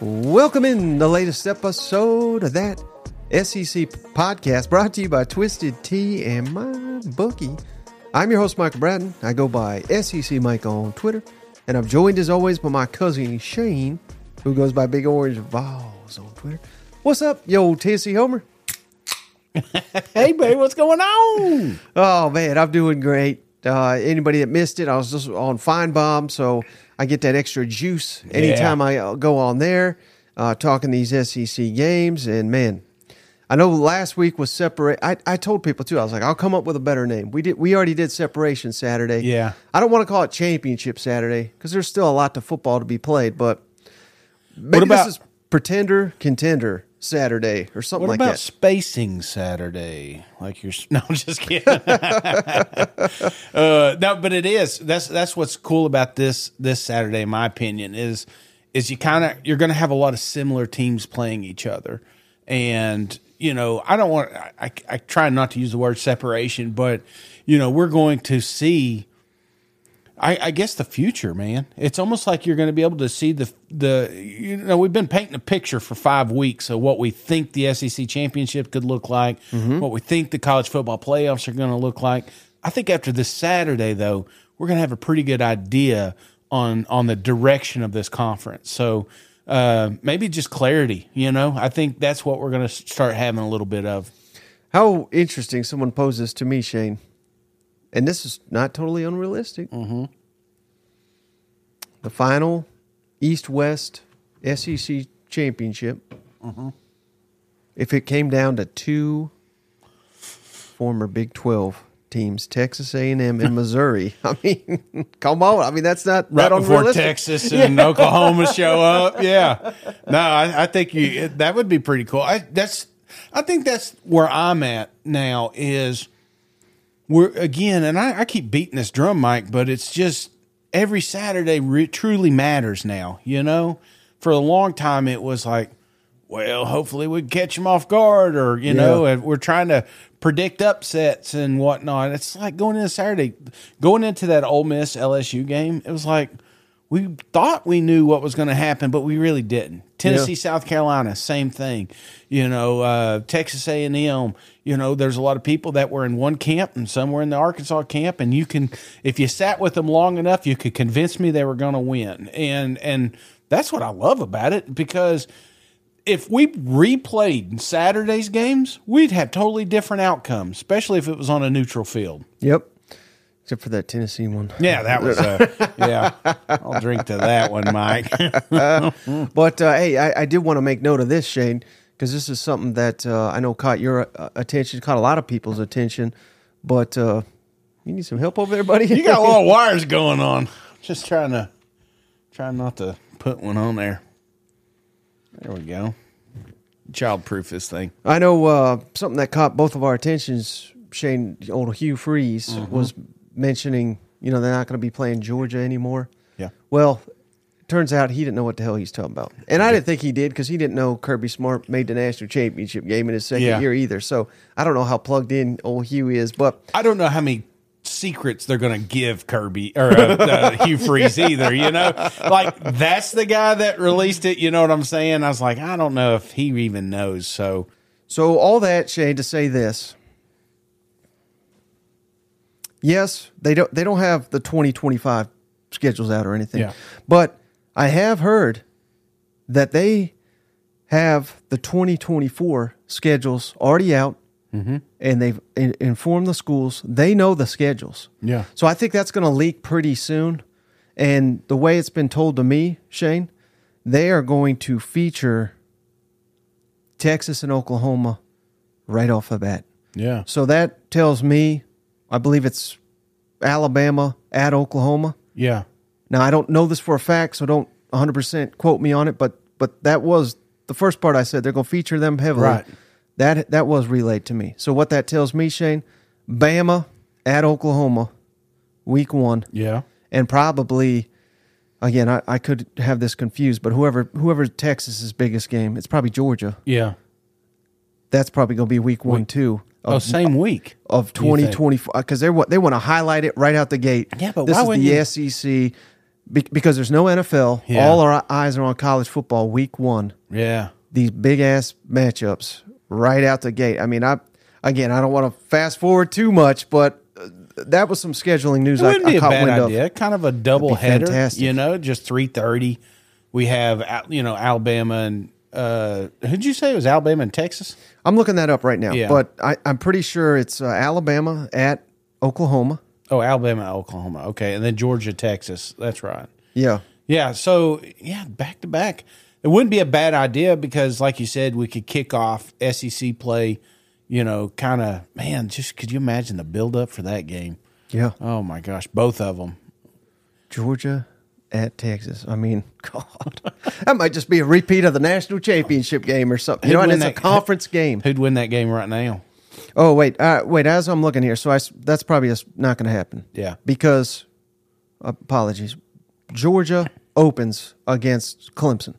Welcome in the latest episode of that SEC podcast brought to you by Twisted Tea and my bookie. I'm your host, Michael Bratton. I go by SEC Mike on Twitter, and I'm joined as always by my cousin Shane, who goes by Big Orange Vols on Twitter. What's up, yo Tennessee Homer? Hey, babe, what's going on? Oh man, I'm doing great. Uh, anybody that missed it, I was just on Fine Bomb, so I get that extra juice anytime I uh, go on there, uh, talking these SEC games. And man, I know last week was separate. I, I told people too. I was like, I'll come up with a better name. We did. We already did separation Saturday. Yeah. I don't want to call it championship Saturday because there's still a lot to football to be played. But maybe about- this is pretender contender Saturday or something What like about that. spacing Saturday? Like you're no, I'm just kidding. uh, no, but it is. That's that's what's cool about this this Saturday, in my opinion, is is you kind of you're going to have a lot of similar teams playing each other, and you know I don't want I, I I try not to use the word separation, but you know we're going to see. I, I guess the future, man. It's almost like you're going to be able to see the the. You know, we've been painting a picture for five weeks of what we think the SEC championship could look like, what we think the college football playoffs are going to look like. I think after this Saturday, though, we're going to have a pretty good idea on on the direction of this conference. So uh, maybe just clarity. You know, I think that's what we're going to start having a little bit of. How interesting someone posed this to me, Shane. And this is not totally unrealistic. Mm-hmm. The final East West SEC championship. If it came down to two former Big Twelve teams, Texas A and M and Missouri, I mean, come on! I mean, that's not right that before. Texas and Oklahoma show up. Yeah, no, I, I think you that would be pretty cool. I that's I think that's where I'm at now. Is we're again, and I, I keep beating this drum, Mike, but it's just every Saturday re- truly matters now. You know, for a long time it was like, well, hopefully we catch them off guard, or you know, and we're trying to predict upsets and whatnot. It's like going into Saturday, going into that Ole Miss LSU game. It was like we thought we knew what was going to happen, but we really didn't. Tennessee, Yeah. South Carolina, same thing. You know, uh, Texas A and M. You know, there's a lot of people that were in one camp and some were in the Arkansas camp, and you can, if you sat with them long enough, you could convince me they were going to win. And and that's what I love about it because if we replayed Saturday's games, we'd have totally different outcomes, especially if it was on a neutral field. Yep, except for that Tennessee one. Yeah, that was a yeah. I'll drink to that one, Mike. But uh, hey, I, I did want to make note of this, Shane, because this is something that uh, I know caught your uh, attention, caught a lot of people's attention. But uh, you need some help over there, buddy. You got a lot of wires going on. Just trying to trying not to put one on there. There we go. Childproof this thing. I know uh, something that caught both of our attentions. Shane, old Hugh Freeze, Mm-hmm. was mentioning, you know, they're not going to be playing Georgia anymore. Yeah. Well, turns out he didn't know what the hell he's talking about, and I didn't think he did because he didn't know Kirby Smart made the national championship game in his second Yeah. year either. So I don't know how plugged in old Hugh is, but I don't know how many secrets they're going to give Kirby or uh, uh, Hugh Freeze either. You know, like that's the guy that released it. You know what I'm saying? I was like, I don't know if he even knows. So So all that, Shane, to say this. Yes, they don't they don't have the 2025 schedules out or anything. Yeah. But I have heard that they have the 2024 schedules already out mm-hmm. and they've in, informed the schools. They know the schedules. Yeah. So I think that's going to leak pretty soon. And the way it's been told to me, Shane, they are going to feature Texas and Oklahoma right off the bat. yeah, So that tells me, I believe it's Alabama at Oklahoma. yeah, Now I don't know this for a fact, so don't 100% quote me on it, but but that was the first part I said they're going to feature them heavily. Right. That that was relayed to me. So what that tells me, Shane, Bama at Oklahoma, week one, yeah. and probably again I, I could have this confused, but whoever whoever Texas's biggest game, it's probably Georgia. Yeah. That's probably going to be week one too. Oh, same week. of Do you think? 2024 because they want they want to highlight it right out the gate. Yeah, but this why is the you- SEC be- because there's no NFL. Yeah. All our eyes are on college football week one. Yeah. These big ass matchups right out the gate. I mean, I again I don't want to fast forward too much, but uh, that was some scheduling news It wouldn't I be a caught bad idea. of. Kind of a double header, fantastic. you know, just three thirty. We have you know Alabama and uh, who'd you say it was Alabama and Texas? I'm looking that up right now, Yeah. but I, I'm pretty sure it's uh, Alabama at Oklahoma. Oh, Alabama, Oklahoma. Okay, and then Georgia, Texas. That's right. Yeah, Yeah. So yeah, back to back. It wouldn't be a bad idea because, like you said, we could kick off SEC play. You know, kind of man. Just could you imagine the build up for that game? yeah. Oh my gosh, both of them. Georgia at Texas. I mean, God, that might just be a repeat of the national championship game or something. You Who'd know, and it's a conference game. Who'd win that game right now? Oh wait, uh, wait. As I'm looking here, so I that's probably just not going to happen. Yeah. because apologies, Georgia opens against Clemson.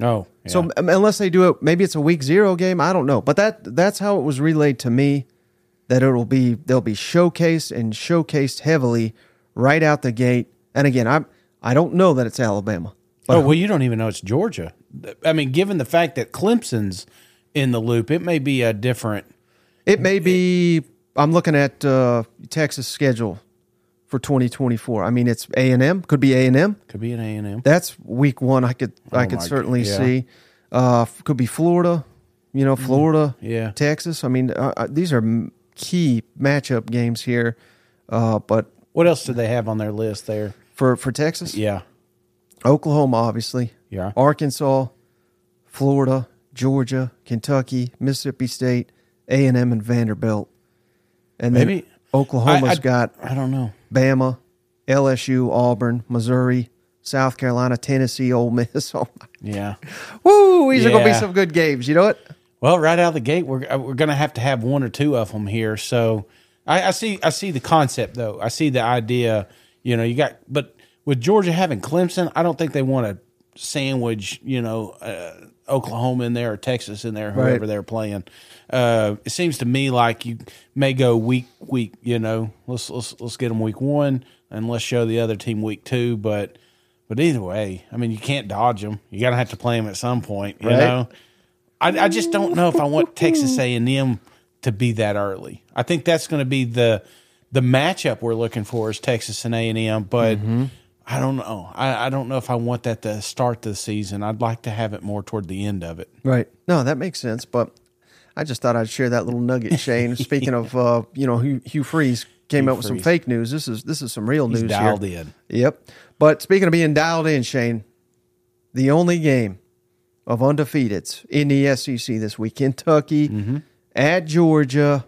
Oh, yeah. So um, unless they do it, maybe it's a week zero game. I don't know, but that that's how it was relayed to me. That it'll be they'll be showcased and showcased heavily right out the gate. And again, I'm I don't know that it's Alabama. oh well, you don't even know it's Georgia. I mean, given the fact that Clemson's in the loop, it may be a different. It may be. I'm looking at uh, Texas schedule for 2024. I mean, it's A and M. Could be A and M. Could be an A and M. That's week one. I could I Oh could certainly God, yeah. see. Uh, could be Florida. You know, Florida. Yeah. Texas. I mean, uh, uh, these are key matchup games here. Uh, but What else do they have on their list there? For for Texas, Yeah, Oklahoma, obviously. Yeah. Arkansas, Florida, Georgia, Kentucky, Mississippi State, A and M, and Vanderbilt. And then Maybe- Oklahoma's I- I- got I don't know. Bama, LSU, Auburn, Missouri, South Carolina, Tennessee, Ole Miss. Oh, my. Yeah. Woo! These are going to be some good games. You know what? Well, right out of the gate, we're uh, we're going to have to have one or two of them here. So I, I see I see the concept though. I see the idea. You know, you got but with Georgia having Clemson, I don't think they want to sandwich. You know, uh, Oklahoma in there or Texas in there, whoever Right. they're playing. Uh, it seems to me like you may go week week. You know, let's let's let's get them week one and let's show the other team week two. But but either way, I mean, you can't dodge them. You got to have to play them at some point. You Right. know. I, I just don't know if I want Texas A and M to be that early. I think that's going to be the the matchup we're looking for is Texas and A and M, but I don't know. I, I don't know if I want that to start the season. I'd like to have it more toward the end of it. Right. No, that makes sense. But I just thought I'd share that little nugget, Shane. Speaking of, uh, you know, Hugh, Hugh Freeze came up with some fake news. This is this is some real He's news dialed here. in. Yep. But speaking of being dialed in, Shane, the only game of undefeateds in the SEC this week, Kentucky Mm-hmm. at Georgia,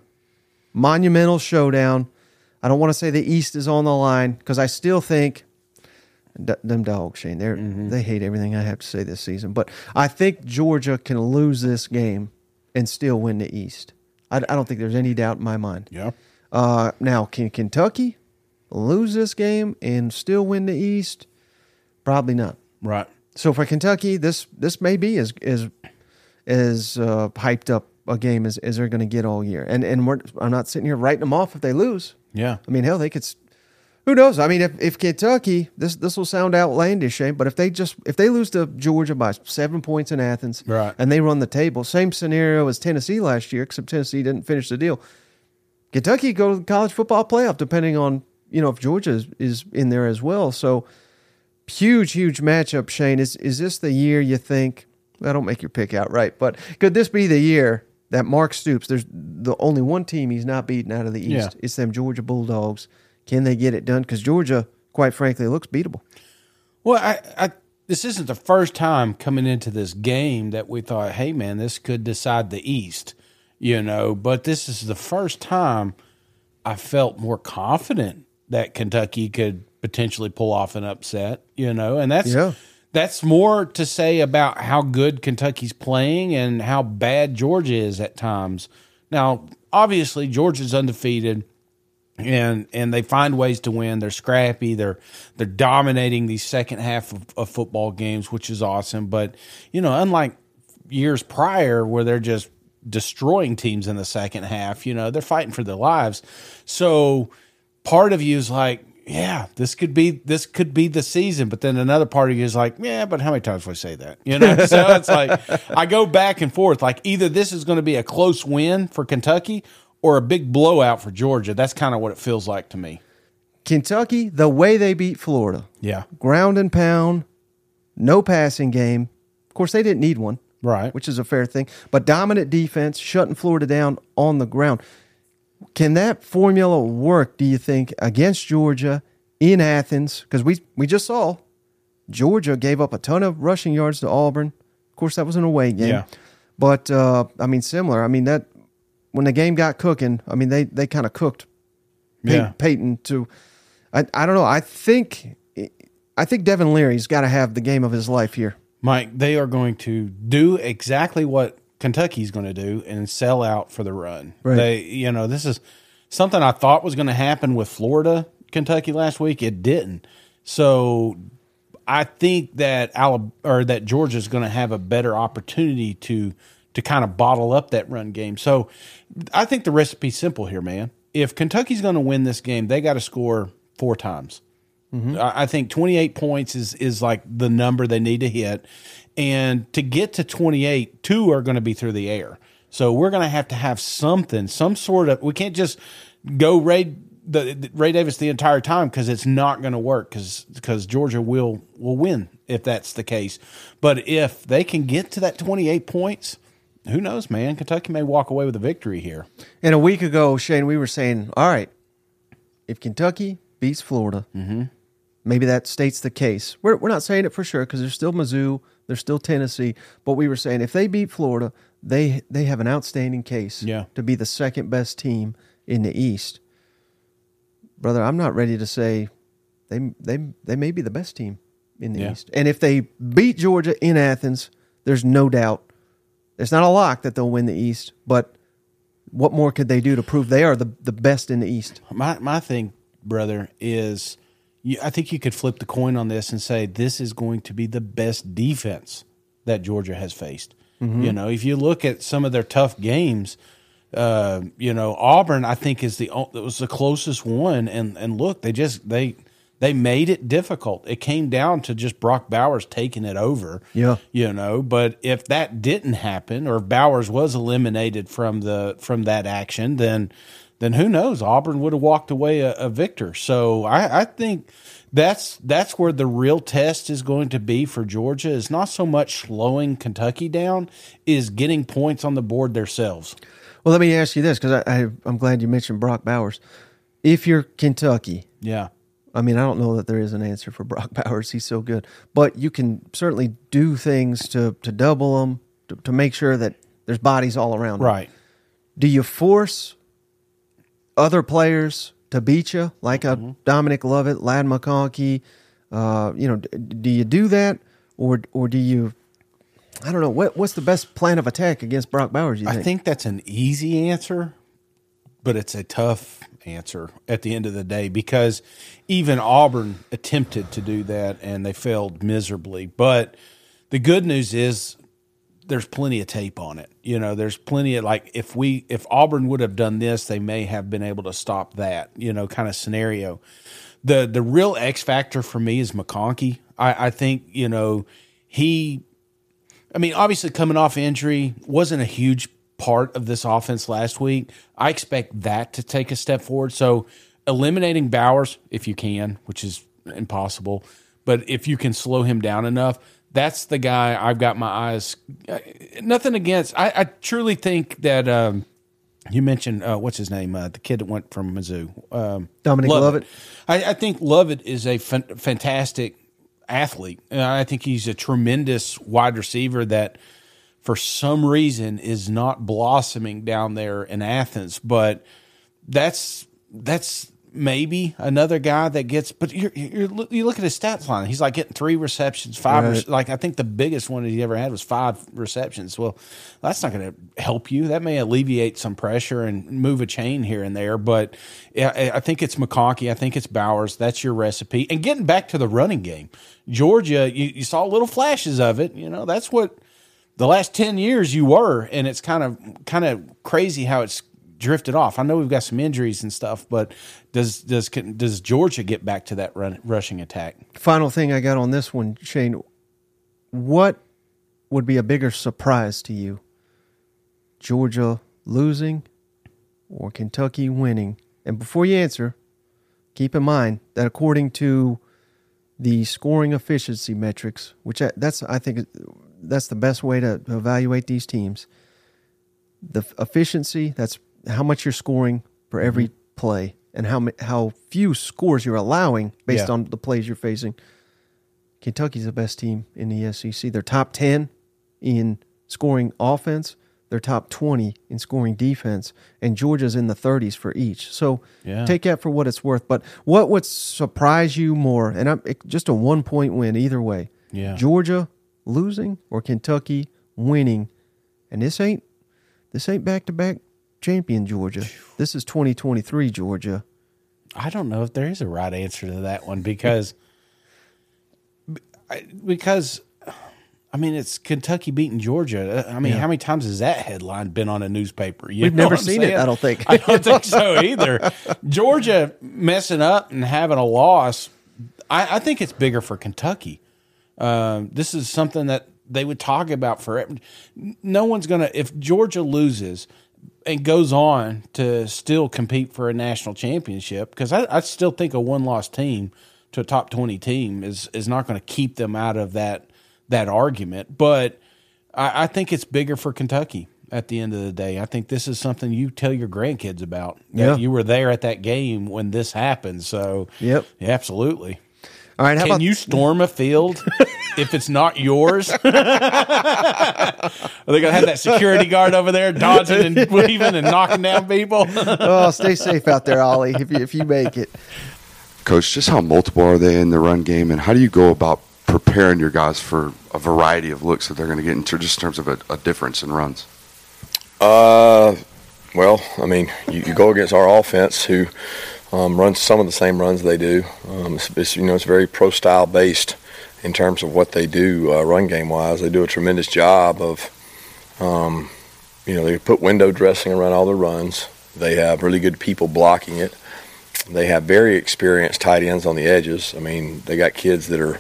monumental showdown. I don't want to say the East is on the line because I still think D- them dogs, Shane. They Mm-hmm. they hate everything I have to say this season, but I think Georgia can lose this game and still win the East. I, I don't think there's any doubt in my mind. Yeah. Uh, now, can Kentucky lose this game and still win the East? Probably not. Right. So for Kentucky, this this may be as as as uh, hyped up a game as, as they're going to get all year. And and we're, I'm not sitting here writing them off if they lose. Yeah. I mean, hell, they could. s- Who knows? I mean, if, if Kentucky, this this will sound outlandish, Shane, but if they just if they lose to Georgia by seven points in Athens, Right. and they run the table, same scenario as Tennessee last year, except Tennessee didn't finish the deal. Kentucky go to the college football playoff, depending on you know if Georgia is, is in there as well. So huge, huge matchup. Shane, is is this the year you think? I don't make your pick out right, but could this be the year that Mark Stoops? There's the only one team he's not beaten out of the East. Yeah. It's them Georgia Bulldogs. Can they get it done? Because Georgia, quite frankly, looks beatable. Well, I, I this isn't the first time coming into this game that we thought, hey man, this could decide the East, you know. But this is the first time I felt more confident that Kentucky could potentially pull off an upset, you know, and that's Yeah. That's more to say about how good Kentucky's playing and how bad Georgia is at times. Now, obviously, Georgia's undefeated and and they find ways to win. They're scrappy. They're they're dominating these second half of, of football games, which is awesome. But you know, unlike years prior where they're just destroying teams in the second half. You know, they're fighting for their lives. So part of you is like, yeah, this could be this could be the season. But then another part of you is like, yeah, but how many times do I say that? You know, so it's like I go back and forth. Like either this is going to be a close win for Kentucky or a big blowout for Georgia. That's kind of what it feels like to me. Kentucky, the way they beat Florida, Yeah, ground and pound, no passing game. Of course, they didn't need one, right. which is a fair thing. But dominant defense, shutting Florida down on the ground. Can that formula work? Do you think against Georgia in Athens? Because we we just saw Georgia gave up a ton of rushing yards to Auburn. Of course, that was an away game. Yeah. But uh, I mean, similar. I mean that when the game got cooking, I mean they they kind of cooked Pey- Yeah. Payton to. I I don't know. I think I think Devin Leary's got to have the game of his life here. Mike, they are going to do exactly what Kentucky's going to do and sell out for the run. Right. They, you know, this is something I thought was going to happen with Florida, Kentucky last week. It didn't. So I think that Alabama or that Georgia's going to have a better opportunity to to kind of bottle up that run game. So I think the recipe's simple here, man. If Kentucky's going to win this game, they got to score four times. Mm-hmm. I I think 28 points is is like the number they need to hit, and to get to 28, two are going to be through the air. So we're going to have to have something, some sort of. We can't just go Ray the, the- Ray Davis the entire time because it's not going to work because because Georgia will will win if that's the case. But if they can get to that 28 points, who knows, man? Kentucky may walk away with a victory here. And a week ago, Shane, we were saying, all right, if Kentucky beats Florida, mm-hmm. maybe that states the case. We're, we're not saying it for sure because there's still Mizzou, there's still Tennessee, but we were saying if they beat Florida, they they have an outstanding case Yeah. to be the second best team in the East. Brother, I'm not ready to say they they they may be the best team in the Yeah. East. And if they beat Georgia in Athens, there's no doubt. It's not a lock that they'll win the East, but what more could they do to prove they are the, the best in the East? My my thing, brother, is you, I think you could flip the coin on this and say this is going to be the best defense that Georgia has faced. You know, if you look at some of their tough games, uh, you know Auburn, I think is the that was the closest one, and and look, they just they they made it difficult. It came down to just Brock Bowers taking it over. Yeah. you know. But if that didn't happen, or if Bowers was eliminated from the from that action, then then who knows? Auburn would have walked away a, a victor. So I, I think that's that's where the real test is going to be for Georgia. Is not so much slowing Kentucky down, is getting points on the board themselves. Well, let me ask you this because I, I, I'm glad you mentioned Brock Bowers. If you're Kentucky, Yeah, I mean, I don't know that there is an answer for Brock Bowers. He's so good. But you can certainly do things to, to double him, to, to make sure that there's bodies all around. him. right. Do you force other players to beat you, like a Mm-hmm. Dominic Lovett, Ladd McConkey? Uh, you know, d- do you do that, or or do you? I don't know. What what's the best plan of attack against Brock Bowers? You I think? think that's an easy answer, but it's a tough answer at the end of the day because even Auburn attempted to do that and they failed miserably. But the good news is there's plenty of tape on it. You know, there's plenty of like if we if Auburn would have done this, they may have been able to stop that, you know, kind of scenario. The the real X factor for me is McConkey. I, I think, you know, he I mean, obviously coming off injury wasn't a huge part of this offense last week. I expect that to take a step forward. So eliminating Bowers, if you can, which is impossible, but if you can slow him down enough, that's the guy I've got my eyes. uh, Nothing against. I, I truly think that um, you mentioned uh, what's his name, uh, the kid that went from Mizzou, um, Dominic Lovett. I, I think Lovett is a fan, fantastic athlete. And I think he's a tremendous wide receiver that, for some reason, is not blossoming down there in Athens. But that's that's maybe another guy that gets. But you're, you're you look at his stats line. He's like getting three receptions, five. Right. rec- like I think the biggest one that he ever had was five receptions. Well, that's not going to help you. That may alleviate some pressure and move a chain here and there. But I I think it's McConkey. I think it's Bowers. That's your recipe. And getting back to the running game, Georgia, you, you saw little flashes of it. You know, that's what the last 10 years you were and it's kind of kind of crazy how it's drifted off. I know we've got some injuries and stuff, but does does does Georgia get back to that run, rushing attack? Final thing I got on this one, Shane. What would be a bigger surprise to you? Georgia losing or Kentucky winning? And before you answer, keep in mind that according to the scoring efficiency metrics, which I, that's I think that's the best way to, to evaluate these teams. The efficiency that's how much you're scoring for every mm-hmm. play and how how few scores you're allowing based yeah. on the plays you're facing. Kentucky's the best team in the SEC. They're top 10 in scoring offense, they're top 20 in scoring defense, and Georgia's in the 30s for each. So yeah. take that for what it's worth. But what would surprise you more? And I'm, it, just a one point win either way. Yeah. Georgia losing or Kentucky winning. And this ain't this ain't back to back champion Georgia. This is 2023 Georgia. I don't know if there is a right answer to that one because because I mean it's Kentucky beating Georgia. I mean, yeah. how many times has that headline been on a newspaper? You We've never seen saying? it. I don't think. I don't think so either. Georgia messing up and having a loss. I, I think it's bigger for Kentucky. Um, this is something that they would talk about forever. No one's gonna if Georgia loses and goes on to still compete for a national championship because I, I, still think a one loss team to a top twenty team is is not going to keep them out of that that argument. But I, I, think it's bigger for Kentucky at the end of the day. I think this is something you tell your grandkids about. Yeah, you were there at that game when this happened. So yep, absolutely. All right, can about- you storm a field if it's not yours? Are they gonna have that security guard over there dodging and weaving and knocking down people? oh, stay safe out there, Ollie. If you, if you make it, Coach, just how multiple are they in the run game, and how do you go about preparing your guys for a variety of looks that they're going to get into, just in terms of a, a difference in runs? Uh, well, I mean, you, you go against our offense, who um, runs some of the same runs they do. Um, it's, it's, you know, it's very pro style based in terms of what they do uh, run game wise. They do a tremendous job of, um, you know, they put window dressing around all the runs. They have really good people blocking it. They have very experienced tight ends on the edges. I mean, they got kids that are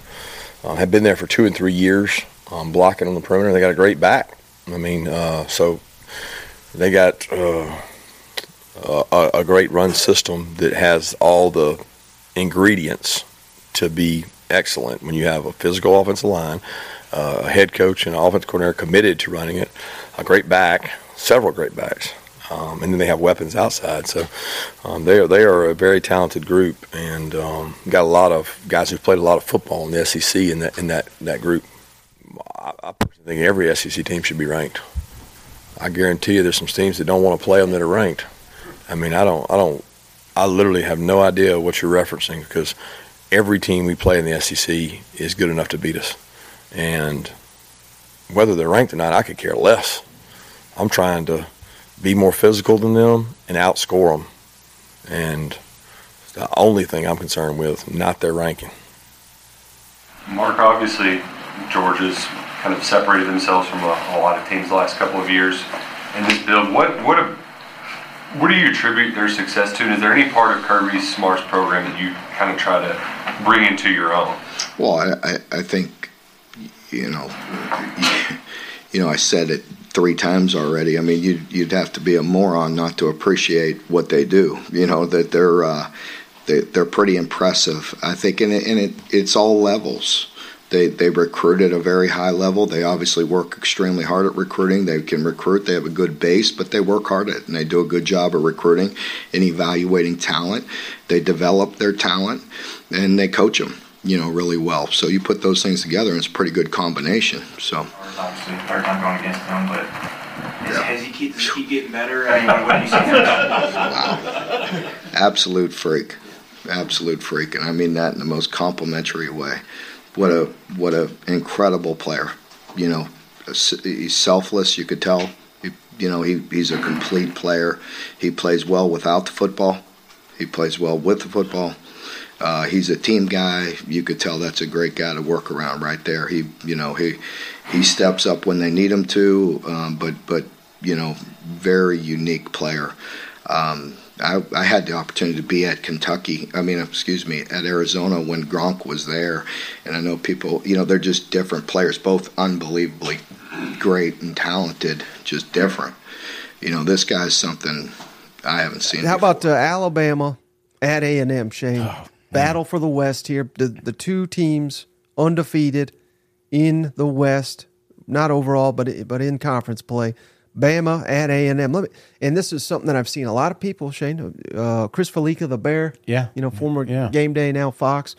uh, have been there for two and three years um, blocking on the perimeter. They got a great back. I mean, uh, so they got a, a, great run system that has all the ingredients to be excellent. When you have a physical offensive line, uh, a head coach and an offensive coordinator committed to running it, a great back, several great backs, um, and then they have weapons outside. So um, they are they are a very talented group, and um, got a lot of guys who've played a lot of football in the SEC in that in that that group. I, I think every SEC team should be ranked. I guarantee you, there's some teams that don't want to play them that are ranked. I mean, I don't, I don't, I literally have no idea what you're referencing because every team we play in the SEC is good enough to beat us, and whether they're ranked or not, I could care less. I'm trying to be more physical than them and outscore them, and the only thing I'm concerned with, not their ranking. Mark, obviously, Georgia's kind of separated themselves from a, a lot of teams the last couple of years in this build. What what a what do you attribute their success to? And is there any part of Kirby's Smart's program that you kind of try to bring into your own? Well, I, I think, you know, you know, I said it three times already. I mean, you'd, you'd have to be a moron not to appreciate what they do. You know, that they're, uh, they, they're pretty impressive. I think, and, it, and it, it's all levels. They, they recruit at a very high level. They obviously work extremely hard at recruiting. They can recruit. They have a good base, but they work hard at it, and they do a good job of recruiting and evaluating talent. They develop their talent, and they coach them, you know, really well. So you put those things together, and it's a pretty good combination. So obviously third time going against them, but is, has he keep, keep getting better? I mean, what do you see? wow. Absolute freak, absolute freak, and I mean that in the most complimentary way what a what a incredible player. You know, he's selfless. You could tell. He, you know, he, he's a complete player. He plays well without the football. He plays well with the football. Uh, he's a team guy. You could tell that's a great guy to work around right there. He, you know, he he steps up when they need him to, um, but but you know, very unique player. Um, I, I had the opportunity to be at Kentucky. I mean, excuse me, at Arizona when Gronk was there, and I know people. You know, they're just different players, both unbelievably great and talented, just different. You know, this guy's something I haven't seen. How before. about uh, Alabama at A and M, Shane? Battle for the West here. The the two teams undefeated in the West, not overall, but but in conference play. Bama at A and M. Let me, and this is something that I've seen a lot of people. Shane, uh, Chris Fallica, the Bear, Yeah. you know, former Yeah. Game Day now Fox.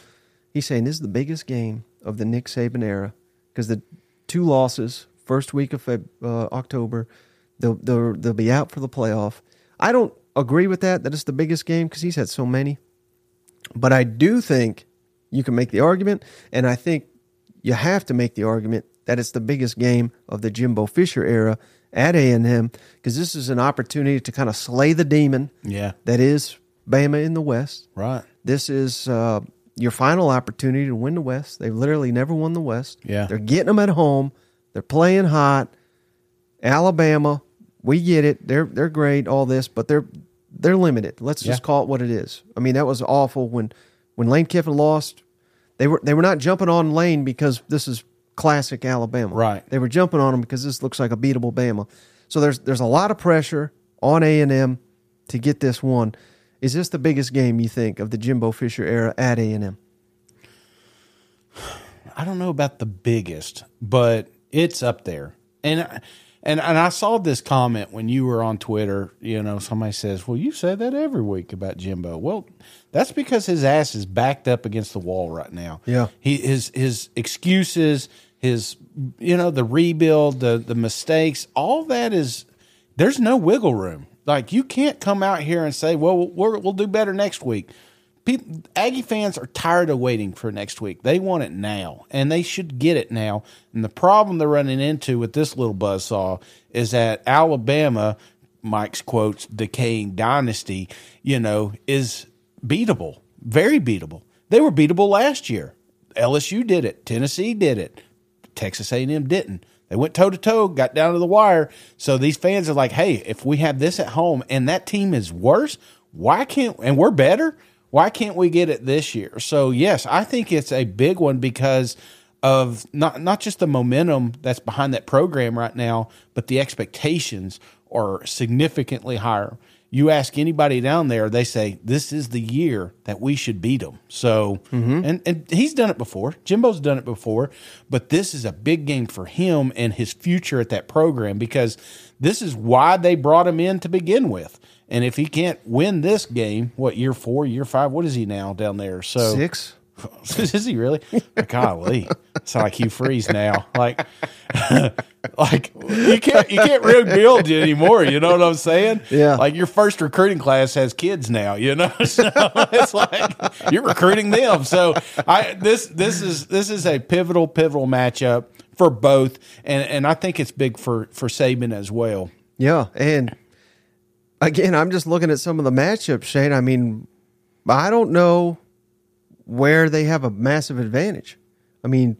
He's saying this is the biggest game of the Nick Saban era because the two losses first week of Feb, uh, October, they'll, they'll they'll be out for the playoff. I don't agree with that that it's the biggest game because he's had so many, but I do think you can make the argument, and I think you have to make the argument that it's the biggest game of the Jimbo Fisher era at A and M because this is an opportunity to kind of slay the demon Yeah. that is Bama in the West. Right. This is uh, your final opportunity to win the West. They've literally never won the West. Yeah. They're getting them at home. They're playing hot. Alabama, we get it. They're they're great. All this, but they're they're limited. Let's just call it what it is. I mean, that was awful when when Lane Kiffin lost. They were they were not jumping on Lane because this is classic Alabama. Right. They were jumping on him because this looks like a beatable Bama. So there's there's a lot of pressure on A and M to get this one. Is this the biggest game you think of the Jimbo Fisher era at A and M? I don't know about the biggest, but it's up there. And and and I saw this comment when you were on Twitter. You know, somebody says, "Well, you say that every week about Jimbo." Well, that's because his ass is backed up against the wall right now. Yeah. he his his excuses, his you know the rebuild, the the mistakes, all that is there's no wiggle room. Like you can't come out here and say, "Well, we're, we'll do better next week." People, Aggie fans are tired of waiting for next week. They want it now, and they should get it now. And the problem they're running into with this little buzzsaw is that Alabama, Mike's quotes, decaying dynasty, you know, is beatable, very beatable. They were beatable last year. LSU did it. Tennessee did it. Texas A&M didn't. They went toe to toe, got down to the wire. So these fans are like, "Hey, if we have this at home and that team is worse, why can't and we're better? Why can't we get it this year?" So yes, I think it's a big one because of not not just the momentum that's behind that program right now, but the expectations are significantly higher. You ask anybody down there, they say this is the year that we should beat them. So, mm-hmm. and and he's done it before. Jimbo's done it before, but this is a big game for him and his future at that program because this is why they brought him in to begin with. And if he can't win this game, what year four, year five? What is he now down there? So Six. is he really? Golly, it's like you Freeze now. Like, like you can't you can't rebuild you anymore. You know what I'm saying? Yeah. Like your first recruiting class has kids now. You know, so it's like you're recruiting them. So I this this is this is a pivotal pivotal matchup for both, and and I think it's big for for Saban as well. Yeah, and again, I'm just looking at some of the matchups, Shane. I mean, I don't know where they have a massive advantage. I mean,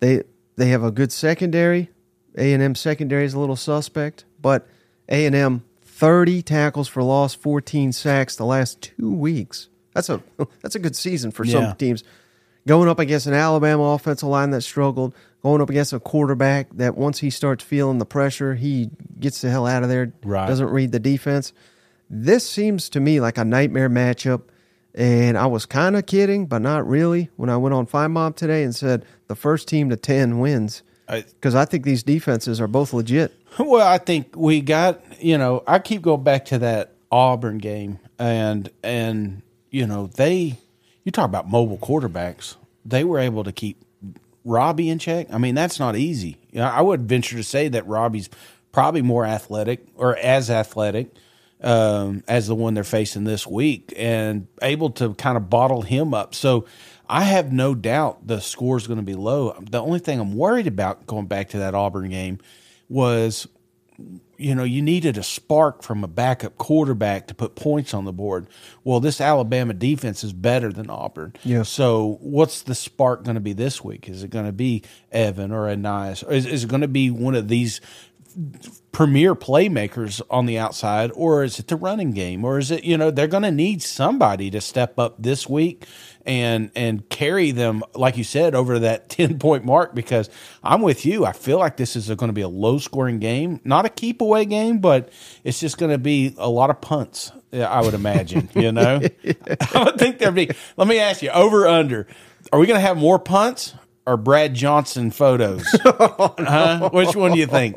they they have a good secondary. A and M secondary is a little suspect, but A and M 30 tackles for loss, 14 sacks the last two weeks. That's a that's a good season for Yeah. some teams. Going up against an Alabama offensive line that struggled, going up against a quarterback that once he starts feeling the pressure, he gets the hell out of there. Right. Doesn't read the defense. This seems to me like a nightmare matchup. And I was kind of kidding, but not really, when I went on Five Mob today and said the first team to 10 wins. I- Because I think these defenses are both legit. Well, I think we got you know I keep going back to that Auburn game and and you know they you talk about mobile quarterbacks they were able to keep Robbie in check. I mean that's not easy. You know, I would venture to say that Robbie's probably more athletic or as athletic um, as the one they're facing this week and able to kind of bottle him up. So I have no doubt the score is going to be low. The only thing I'm worried about going back to that Auburn game was you know, you needed a spark from a backup quarterback to put points on the board. Well, this Alabama defense is better than Auburn. Yeah. So, what's the spark going to be this week? Is it going to be Evan or Ainias? Or is, is it going to be one of these premier playmakers on the outside, or is it the running game, or is it you know they're going to need somebody to step up this week and and carry them like you said over that 10 point mark? Because I'm with you. I feel like this is going to be a low scoring game. Not a keep away game but it's just going to be a lot of punts I would imagine you know? I would think there'd be let me ask you over under are we going to have more punts or Brad Johnson photos? Huh? which one do you think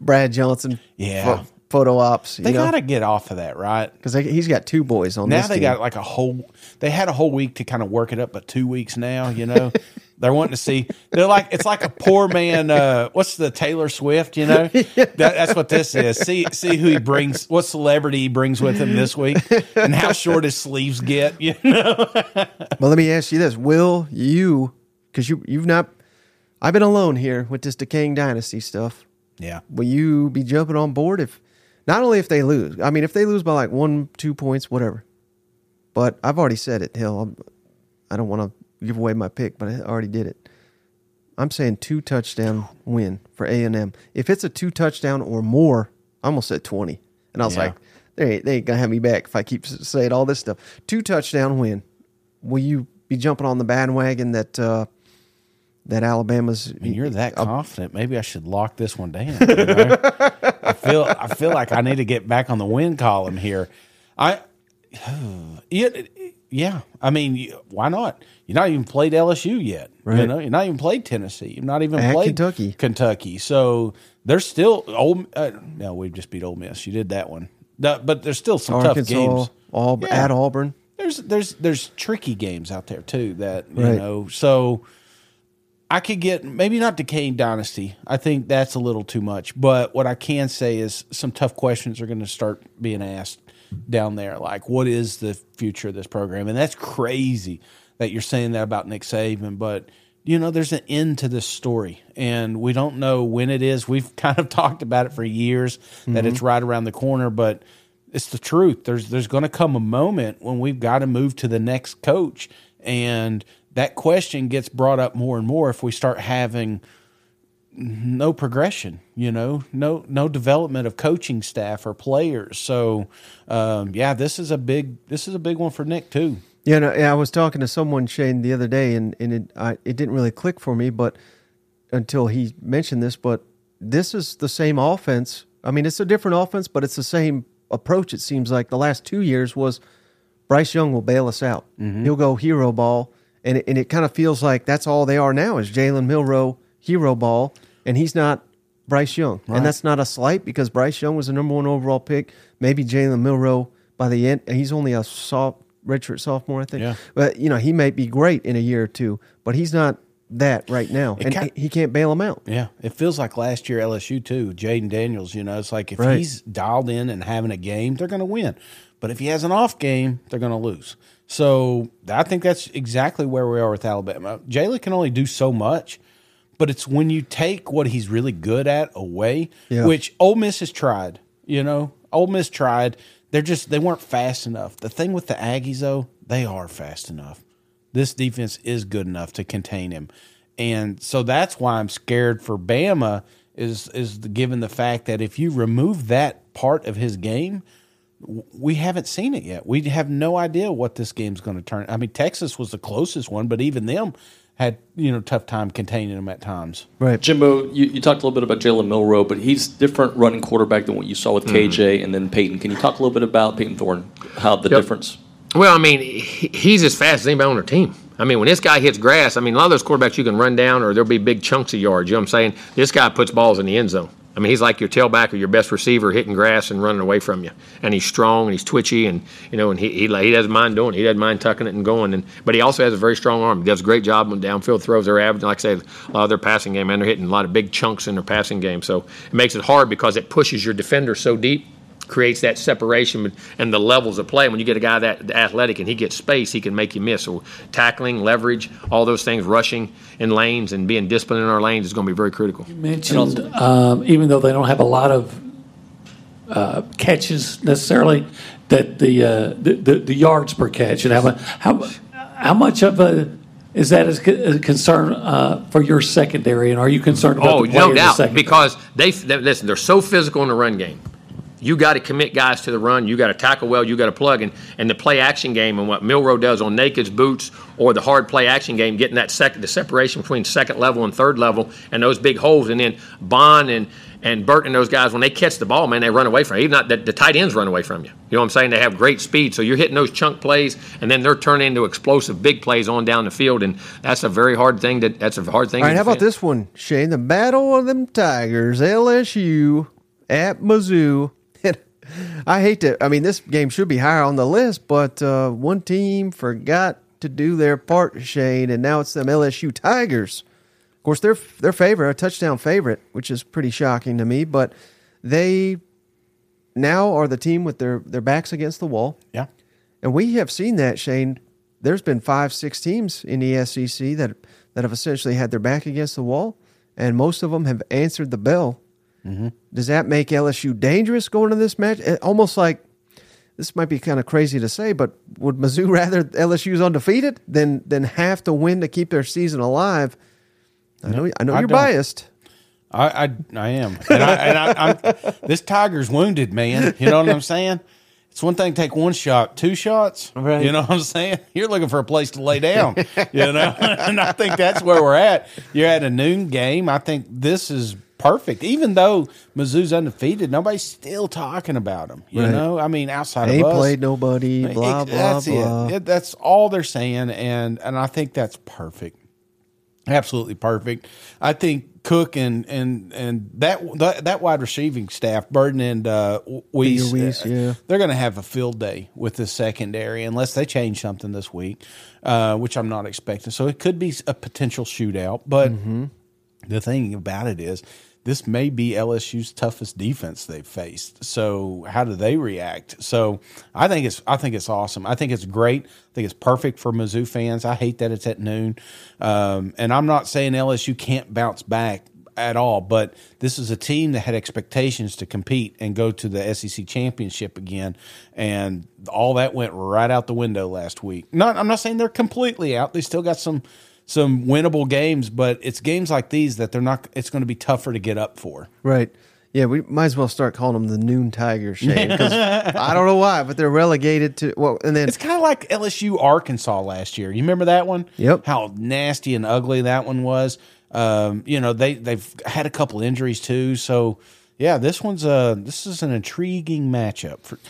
Brad Johnson. Yeah. pho- photo ops. they got to get off of that right because he's got two boys on now they team. got like a whole they had a whole week to kind of work it up but two weeks now you know they're wanting to see they're like it's like a poor man uh what's the taylor swift you know that, that's what this is see see who he brings what celebrity he brings with him this week and how short his sleeves get you know Well, let me ask you this: Will you, because you you've not, I've been alone here with this decaying dynasty stuff. Yeah Will you be jumping on board if, not only if they lose? I mean, if they lose by like one, two points, whatever. But I've already said it. Hell, I'm, I don't want to give away my pick, but I already did it. I'm saying two touchdown win for A and M. If it's a two touchdown or more, I almost said twenty, and I was Yeah. like, they ain't, they ain't gonna have me back if I keep saying all this stuff. Two touchdown win. Will you be jumping on the bandwagon that uh, that Alabama's? I mean, you're that confident. Maybe I should lock this one down. you know? I feel I feel like I need to get back on the win column here. I yeah, yeah. I mean, why not? You're not even played LSU yet. You know, you're not even played Tennessee. You've not even At played Kentucky. Kentucky. So there's still old. Uh, no, we just beat Ole Miss. You did that one. But there's still some Arkansas, tough games. Aub- Yeah. at Auburn. There's there's there's tricky games out there too that you Right. know. So I could get maybe not decaying dynasty. I think that's a little too much. But what I can say is some tough questions are going to start being asked down there. Like, what is the future of this program? And that's crazy that you're saying that about Nick Saban. But you know, there's an end to this story, and we don't know when it is. We've kind of talked about it for years that it's mm-hmm. right around the corner, but it's the truth. There's there's going to come a moment when we've got to move to the next coach, and that question gets brought up more and more if we start having no progression. You know, no no development of coaching staff or players. So, um, yeah, this is a big this is a big one for Nick too. Yeah, no, yeah, I was talking to someone Shane the other day, and and it I, it didn't really click for me, but until he mentioned this, but this is the same offense. I mean, it's a different offense, but it's the same approach. It seems like the last two years was Bryce Young will bail us out. He'll go hero ball, and it, and it kind of feels like that's all they are now is Jalen Milroe hero ball, and he's not Bryce Young, and that's not a slight because Bryce Young was the number one overall pick. Maybe Jalen Milroe by the end, and he's only a soft redshirt sophomore, I think. Yeah. But you know he may be great in a year or two, but he's not that right now, and ki- he can't bail him out. Yeah, it feels like last year LSU too. Jayden Daniels, you know, it's like if Right. he's dialed in and having a game, they're going to win. But if he has an off game, they're going to lose. So I think that's exactly where we are with Alabama. Jalen can only do so much, but it's when you take what he's really good at away, Yeah. which Ole Miss has tried. You know, Ole Miss tried. They're just they weren't fast enough. The thing with the Aggies though, they are fast enough this defense is good enough to contain him. And so that's why I'm scared for Bama is is the, given the fact that if you remove that part of his game, we haven't seen it yet. We have no idea what this game's going to turn. I mean, Texas was the closest one, but even them had you know tough time containing them at times. Right. Jimbo, you, you talked a little bit about Jalen Milroe, but he's different running quarterback than what you saw with hmm. KJ and then Payton. Can you talk a little bit about Payton Thorne? How the Yep. difference? Well, I mean, he's as fast as anybody on their team. I mean, when this guy hits grass, I mean, a lot of those quarterbacks you can run down or there'll be big chunks of yards. You know what I'm saying? This guy puts balls in the end zone. I mean, he's like your tailback or your best receiver hitting grass and running away from you. And he's strong and he's twitchy and you know, and he he, he doesn't mind doing it. He doesn't mind tucking it and going. And but he also has a very strong arm. He does a great job on downfield throws. They're averaging, like I say, a lot of their passing game, and they're hitting a lot of big chunks in their passing game. So it makes it hard because it pushes your defender so deep creates that separation and the levels of play. When you get a guy that athletic and he gets space, he can make you miss. So tackling, leverage, all those things, rushing in lanes and being disciplined in our lanes is going to be very critical. You mentioned um, even though they don't have a lot of uh, catches necessarily, that the, uh, the, the the yards per catch and how how how much of a is that a concern uh, for your secondary, and are you concerned about Oh, the no doubt, because they, they listen. They're so physical in the run game. You got to commit guys to the run. You got to tackle well. You got to plug and and the play action game and what Milroe does on nakeds, boots, or the hard play action game, getting that second the separation between second level and third level and those big holes, and then Bond and and Burton and those guys when they catch the ball, man, they run away from you. Even not the, the tight ends run away from you. You know what I'm saying? They have great speed, so you're hitting those chunk plays, and then they're turning into explosive big plays on down the field, and that's a very hard thing. That that's a hard thing. All right, how about this one, Shane? The battle of them Tigers, LSU at Mizzou. I hate to. I mean, this game should be higher on the list, but uh, one team forgot to do their part, Shane, and now it's them LSU Tigers. Of course, they're they're favorite, a touchdown favorite, which is pretty shocking to me. But they now are the team with their their backs against the wall. Yeah. And we have seen that, Shane. There's been five, six teams in the SEC that that have essentially had their back against the wall, and most of them have answered the bell. Mm-hmm. Does that make LSU dangerous going to this match? Almost like this might be kind of crazy to say, but would Mizzou rather LSU's undefeated than than have to win to keep their season alive? I know, I know I you're don't. biased. I, I, I am, and, I, and I, I'm, this tiger's wounded, man. You know what I'm saying? It's one thing to take one shot, two shots. Right. You know what I'm saying? You're looking for a place to lay down. you know, and I think that's where we're at. You're at a noon game. I think this is perfect. Even though Mizzou's undefeated, nobody's still talking about them. You Right. know, I mean, outside Ain't of us, played nobody. Blah blah that's blah. It. It- That's all they're saying, and and I think that's perfect. Absolutely perfect. I think Cook and and and that that, that wide receiving staff, Burden and uh, Wease, Wease, uh, yeah. they're going to have a field day with the secondary unless they change something this week, uh, which I'm not expecting. So it could be a potential shootout. But Mm-hmm. the thing about it is, this may be LSU's toughest defense they've faced. So how do they react? So I think it's I think it's awesome. I think it's great. I think it's perfect for Mizzou fans. I hate that it's at noon, um, and I'm not saying LSU can't bounce back at all. But this is a team that had expectations to compete and go to the SEC championship again, and all that went right out the window last week. Not I'm not saying they're completely out. They still got some some winnable games, but it's games like these that they're not. It's going to be tougher to get up for. Right. Yeah, we might as well start calling them the Noon Tigers, Shane. Because I don't know why, but they're relegated to well, and then It's kind of like LSU Arkansas last year. You remember that one? Yep. How nasty and ugly that one was. Um, you know they they've had a couple injuries too. So yeah, this one's a this is an intriguing matchup for.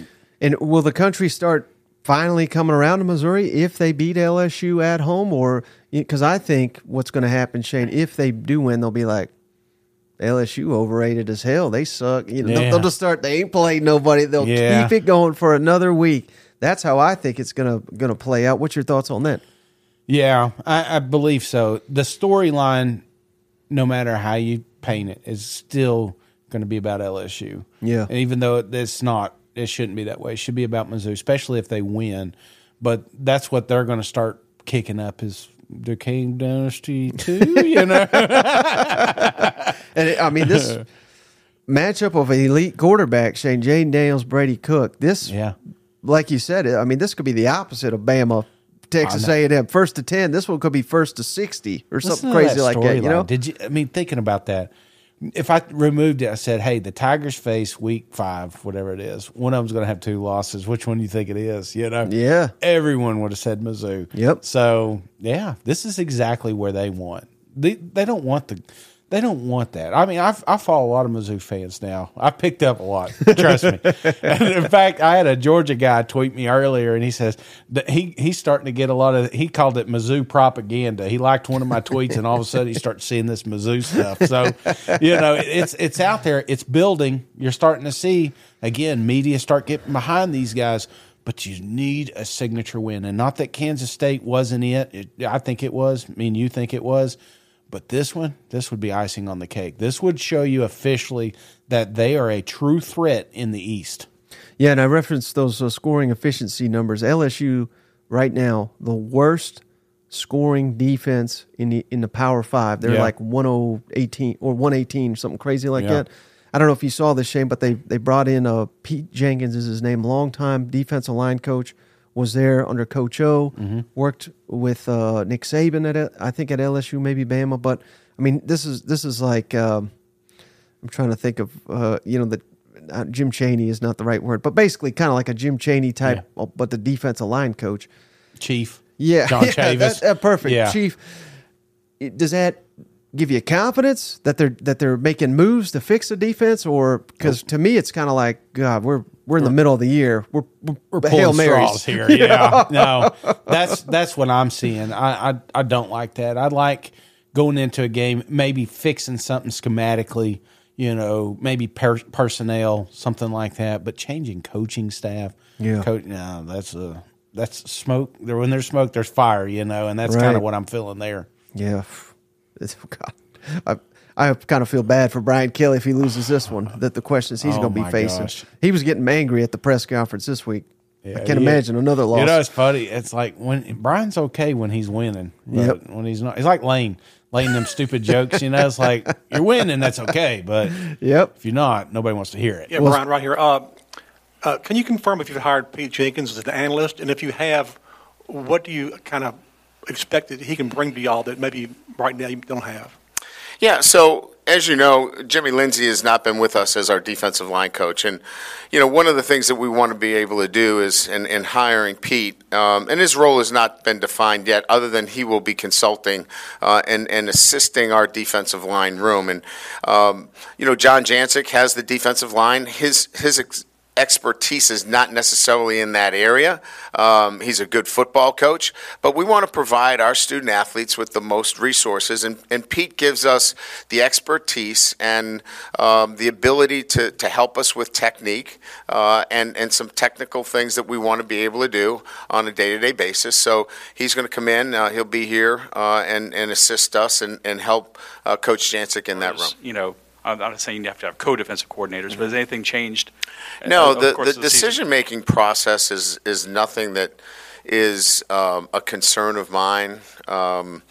And will the country start finally coming around to Missouri if they beat LSU at home, or because I think what's going to happen, Shane, if they do win, they'll be like LSU overrated as hell. They suck. You know, they'll, they'll just start. They ain't played nobody. They'll Yeah. keep it going for another week. That's how I think it's gonna gonna play out. What's your thoughts on that? Yeah, I, I believe so. The storyline, no matter how you paint it, is still going to be about LSU. Yeah. and even though it's not, it shouldn't be that way. It should be about Mizzou, especially if they win. But that's what they're going to start kicking up is the King Dynasty too. You know, And it, I mean, this matchup of elite quarterback, Shane Jayden Daniels, Brady Cook. This, yeah. like you said, I mean, this could be the opposite of Bama, Texas A and M first to ten. This one could be first to sixty or Listen something crazy that like that. You know, Did you? I mean, thinking about that, if I removed it, I said, "Hey, the Tigers face Week Five, whatever it is. One of them's going to have two losses. Which one do you think it is? You know? Yeah. Everyone would have said Mizzou. Yep. So yeah, this is exactly where they want. They they don't want the. They don't want that. I mean, I, I follow a lot of Mizzou fans now. I picked up a lot. Trust me. and in fact, I had a Georgia guy tweet me earlier, and he says that he he's starting to get a lot of. He called it Mizzou propaganda. He liked one of my tweets, and all of a sudden he starts seeing this Mizzou stuff. So, you know, it's it's out there. It's building. You're starting to see again. Media start getting behind these guys. But you need a signature win, and not that Kansas State wasn't it. it I think it was. I mean, you think it was. But this one, this would be icing on the cake. This would show you officially that they are a true threat in the East. Yeah, and I referenced those uh, scoring efficiency numbers. LSU right now the worst scoring defense in the in the Power Five. They're Yeah. like one oh eighteen or one eighteen, something crazy like Yeah. that. I don't know if you saw this, Shane, but they they brought in uh, Pete Jenkins is his name, longtime defensive line coach. Was there under Coach O. Mm-hmm. Worked with uh, Nick Saban at I think at LSU, maybe Bama. But I mean, this is this is like. Um, I'm trying to think of uh, you know the uh, Jim Cheney is not the right word, but basically kind of like a Jim Cheney type, uh, but the defensive line coach. Chief. Yeah, John yeah, Chavis. that- that perfect, Yeah. Chief. Does that give you confidence that they're that they're making moves to fix the defense, or because to me it's kind of like God, we're we're in the middle of the year, we're we're, We're hail pulling marys straws here. Yeah, no, that's that's what I'm seeing. I, I I don't like that. I like going into a game, maybe fixing something schematically. You know, maybe per- personnel, something like that. But changing coaching staff, Yeah. coach, no, that's a that's smoke. There, when there's smoke, there's fire. You know, and that's kind of what I'm feeling there. Yeah, it's, God, I I kind of feel bad for Brian Kelly if he loses this one. That the questions he's Oh, going to be facing. gosh. He was getting angry at the press conference this week. I can't yeah. imagine another loss. You know, it's funny. It's like when Brian's okay when he's winning. But Yep. When he's not, it's like Lane. Lane them stupid jokes. You know, it's like you're winning, that's okay. But yep. if you're not, nobody wants to hear it. Yeah, Brian, right here. Uh, uh, can you confirm if you've hired Pete Jenkins as an analyst, and if you have, what do you kind of expect that he can bring to y'all that maybe right now you don't have? Yeah, so as you know, Jimmy Lindsay has not been with us as our defensive line coach. And, you know, one of the things that we want to be able to do is, in, in hiring Pete, um, and his role has not been defined yet, other than he will be consulting uh, and, and assisting our defensive line room. And, um, you know, John Jancic has the defensive line. His, his ex- expertise is not necessarily in that area. Um, he's a good football coach, but we want to provide our student athletes with the most resources, and, and Pete gives us the expertise and um, the ability to, to help us with technique uh, and, and some technical things that we want to be able to do on a day to day basis. So he's going to come in, uh, he'll be here uh, and, and assist us and, and help uh, Coach Jancic in that room. You know, I'm not saying you have to have co-defensive coordinators, but has anything changed? No, the, the decision making process is, is nothing that is um, a concern of mine. Um,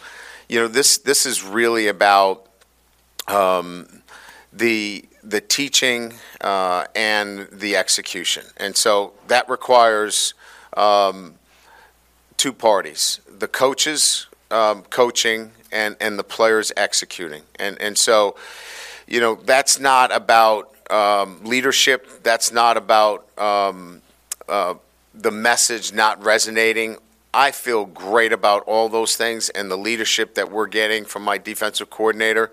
you know, this this is really about um, the the teaching uh, and the execution, and so that requires um, two parties: the coaches um, coaching and and the players executing, and and so you know that's not about um, leadership. That's not about um, uh, the message not resonating. I feel great about all those things and the leadership that we're getting from my defensive coordinator.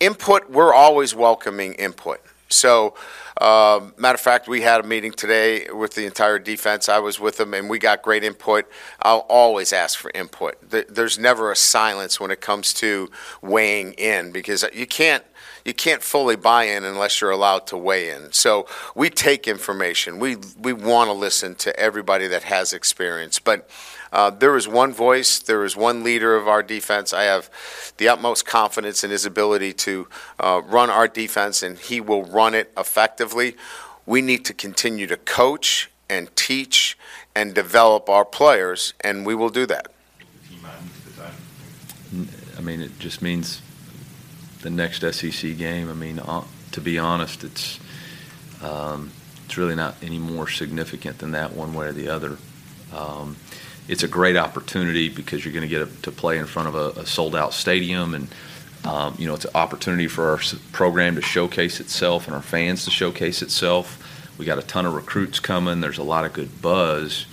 Input, we're always welcoming input. So, um, matter of fact, we had a meeting today with the entire defense. I was with them, and we got great input. I'll always ask for input. There's never a silence when it comes to weighing in because you can't you can't fully buy in unless you're allowed to weigh in. So we take information. We we want to listen to everybody that has experience, but. Uh, there is one voice. There is one leader of our defense. I have the utmost confidence in his ability to uh, run our defense, and he will run it effectively. We need to continue to coach and teach and develop our players, and we will do that. I mean, it just means the next SEC game. I mean, uh, to be honest, it's um, it's really not any more significant than that one way or the other. Um, it's a great opportunity because you're going to get to play in front of a, a sold-out stadium, and um, you know it's an opportunity for our program to showcase itself and our fans to showcase itself. We got a ton of recruits coming. There's a lot of good buzz,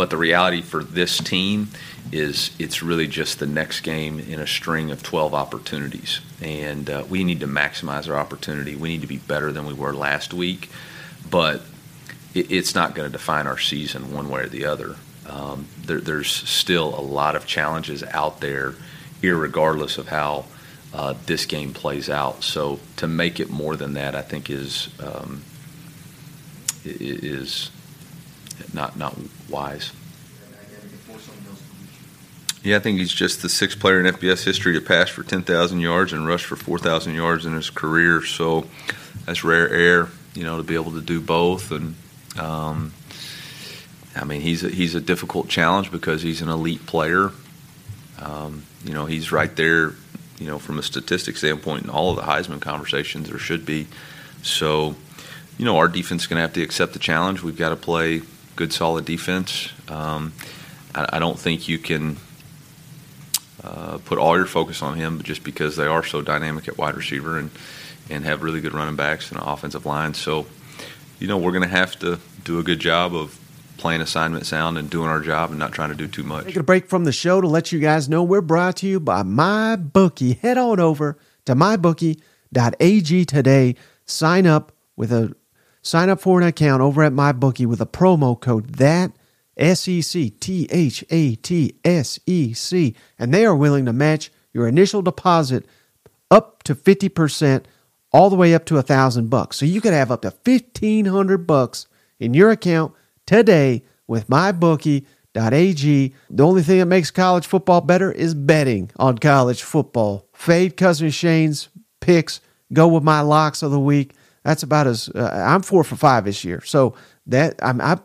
but the reality for this team is it's really just the next game in a string of 12 opportunities, and uh, we need to maximize our opportunity. We need to be better than we were last week, but it, it's not going to define our season one way or the other. Um, there, there's still a lot of challenges out there, irregardless of how uh, this game plays out. So to make it more than that, I think is um, is not not wise. Yeah, I think he's just the sixth player in FBS history to pass for 10,000 yards and rush for 4,000 yards in his career. So that's rare air, you know, to be able to do both. And Um, I mean, he's a, he's a difficult challenge because he's an elite player. Um, you know, he's right there. You know, from a statistics standpoint, in all of the Heisman conversations, there should be. So, you know, our defense is going to have to accept the challenge. We've got to play good, solid defense. Um, I, I, don't think you can uh, put all your focus on him, just because they are so dynamic at wide receiver and and have really good running backs and offensive line. So, you know, we're going to have to do a good job of playing assignment sound and doing our job and not trying to do too much. Taking a break from the show to let you guys know we're brought to you by MyBookie. Head on over to mybookie.ag today. Sign up with a sign up for an account over at MyBookie with a promo code that SEC T H A T S E C and they are willing to match your initial deposit up to 50% all the way up to a thousand bucks. So you could have up to 1500 bucks in your account today with mybookie.ag. The only thing that makes college football better is betting on college football. Fade Cousin Shane's picks, go with my locks of the week. That's about as uh, I'm four for five this year. So that I'm I,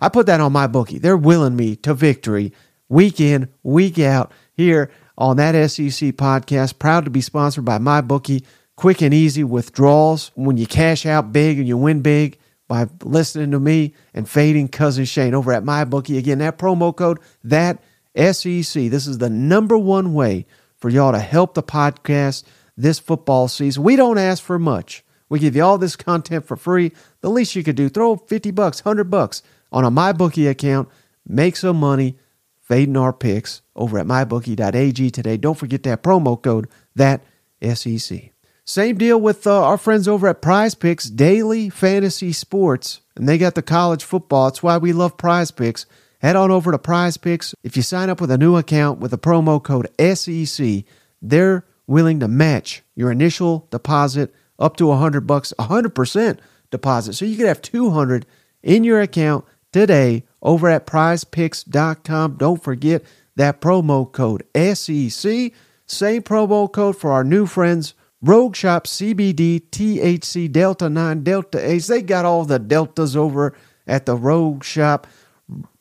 I put that on MyBookie. They're willing me to victory week in, week out here on that SEC podcast. Proud to be sponsored by MyBookie. Quick and easy withdrawals when you cash out big and you win big by listening to me and fading cousin Shane over at MyBookie. Again, that promo code that SEC. This is the number one way for y'all to help the podcast this football season. We don't ask for much. We give you all this content for free. The least you could do, throw 50 bucks, 100 bucks on a MyBookie account, make some money fading our picks over at mybookie.ag today. Don't forget that promo code, that SEC. Same deal with uh, our friends over at Prize Picks, Daily Fantasy Sports, and they got the college football. It's why we love Prize Picks. Head on over to Prize Picks. If you sign up with a new account with the promo code SEC, they're willing to match your initial deposit up to 100 bucks, 100% deposit. So you could have 200 in your account today over at prizepicks.com. Don't forget that promo code SEC. Same promo code for our new friends Rogue Shop CBD THC Delta 9 Delta 8. They got all the deltas over at the Rogue Shop.